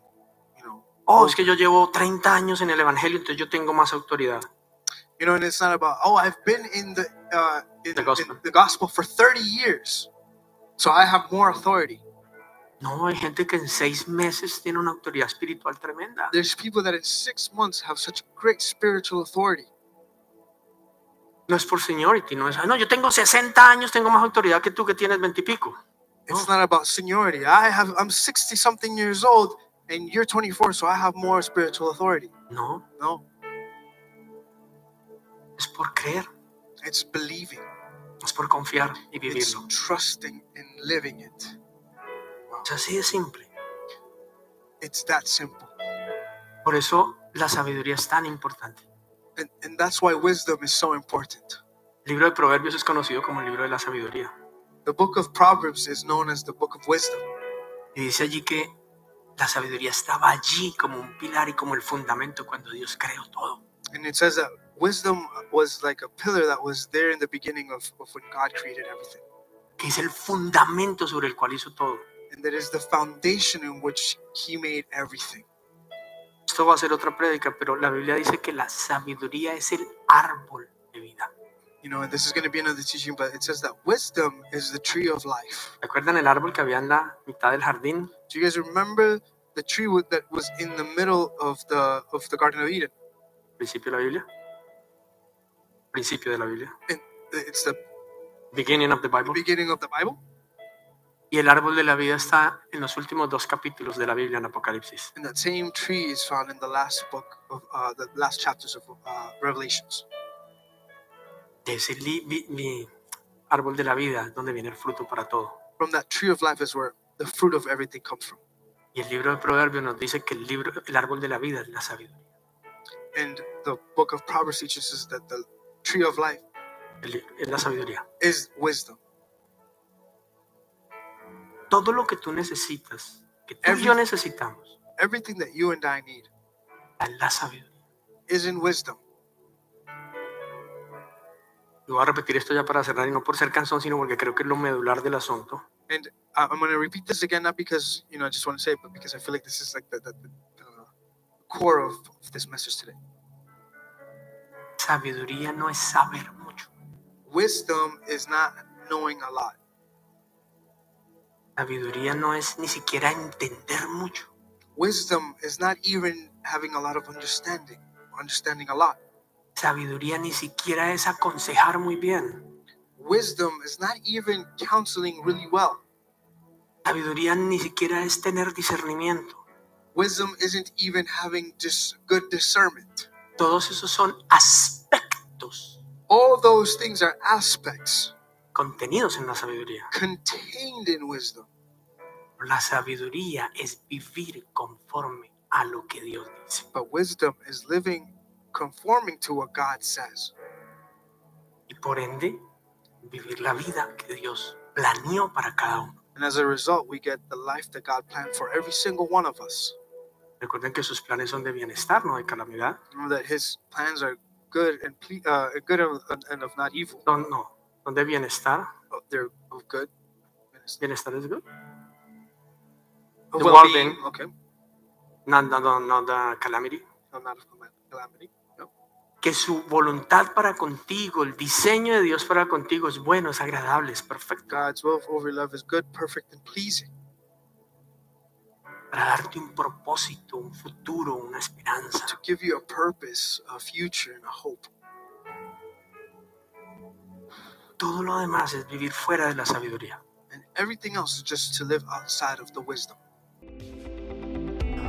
Oh, es que yo llevo 30 años en el Evangelio, entonces yo tengo más autoridad. you know, and it's not about oh I've been in the uh, in, The gospel. in the gospel for 30 years, So I have more authority. No, hay gente que en seis meses tiene una autoridad espiritual tremenda. There's people that in six months have such great spiritual authority. No es por seniority, no es, "Ay, no, yo tengo 60 años, tengo más autoridad que tú que tienes 20 y pico. It's not about seniority. I have I'm 60 something years old and you're 24, so I have more spiritual authority. No, No, es por creer, it's believing. es por confiar y It's vivirlo. trusting and living it. Es así de simple. It's that simple. Por eso la sabiduría es tan importante. And, and that's why wisdom is so important. El libro de Proverbios es conocido como el libro de la sabiduría. The book of Proverbs is known as the book of wisdom. Y dice allí que la sabiduría estaba allí como un pilar y como el fundamento cuando Dios creó todo. And it says that wisdom was like a pillar that was there in the beginning of, of when God created everything. Que es el fundamento sobre el cual hizo todo. And that is the foundation in which He made everything. Esto va a ser otra prédica, pero la Biblia dice que la sabiduría es el árbol de vida. You know, and this is going to be another teaching, but it says that wisdom is the tree of life. ¿Recuerdan el árbol que había en la mitad del jardín? Do you guys remember the tree that was in the middle of the of the Garden of Eden? Principio de la Biblia. Principio de la Biblia. It's the Beginning of the Bible. beginning of the Bible. Y el árbol de la vida está en los últimos dos capítulos de la Biblia en Apocalipsis. And that same tree is found in the last book of uh, the last chapters of uh, Revelations. De ese li- vi- vi- árbol de la vida es donde viene el fruto para todo. From that tree of life is where the fruit of everything comes from. Y el libro de Proverbios nos dice que el, libro, el árbol de la vida es la sabiduría. And the book of Proverbs teaches us that the tree of life El- es la sabiduría. is wisdom. Todo lo que tú necesitas, que tú y yo necesitamos, Everything that you and I need es la sabiduría. is in wisdom. Y voy a repetir esto ya para cerrar y no por ser cansón, sino porque creo que es lo medular del asunto. And I- I'm going to repeat this again, not because you know I just want to say it, but because I feel like this is like the, the, the, the core of, of this message today. Sabiduría no es saber mucho. Wisdom is not knowing a lot. Sabiduría no es ni siquiera entender mucho. Wisdom is not even having a lot of understanding, understanding a lot. Sabiduría ni siquiera es aconsejar muy bien. Wisdom is not even counseling really well. Sabiduría ni siquiera es tener discernimiento. Wisdom isn't even having just good discernment. Todos esos son aspectos All those things are aspects contenidos en la sabiduría. contained in wisdom. La sabiduría es vivir conforme a lo que Dios dice. But wisdom is living conforming to what God says. Y por ende, vivir la vida que Dios planeó para cada uno. And as a result, we get the life that God planned for every single one of us. Recuerden que sus planes son de bienestar, no de calamidad. Remember that His plans are good and ple- uh, good of, and of not evil. Son, no, son de bienestar. Oh, They're of good. Bienestar es good. Of The well-being. well-being. Okay. No, no, no, no the calamity. No, not of calamity. Que su voluntad para contigo, el diseño de Dios para contigo es bueno, es agradable, es perfecto. God's will over love is good, perfect, and pleasing. Para darte un propósito, un futuro, una esperanza. To give you a purpose, a future, and a hope. Todo lo demás es vivir fuera de la sabiduría. And everything else is just to live outside of the wisdom.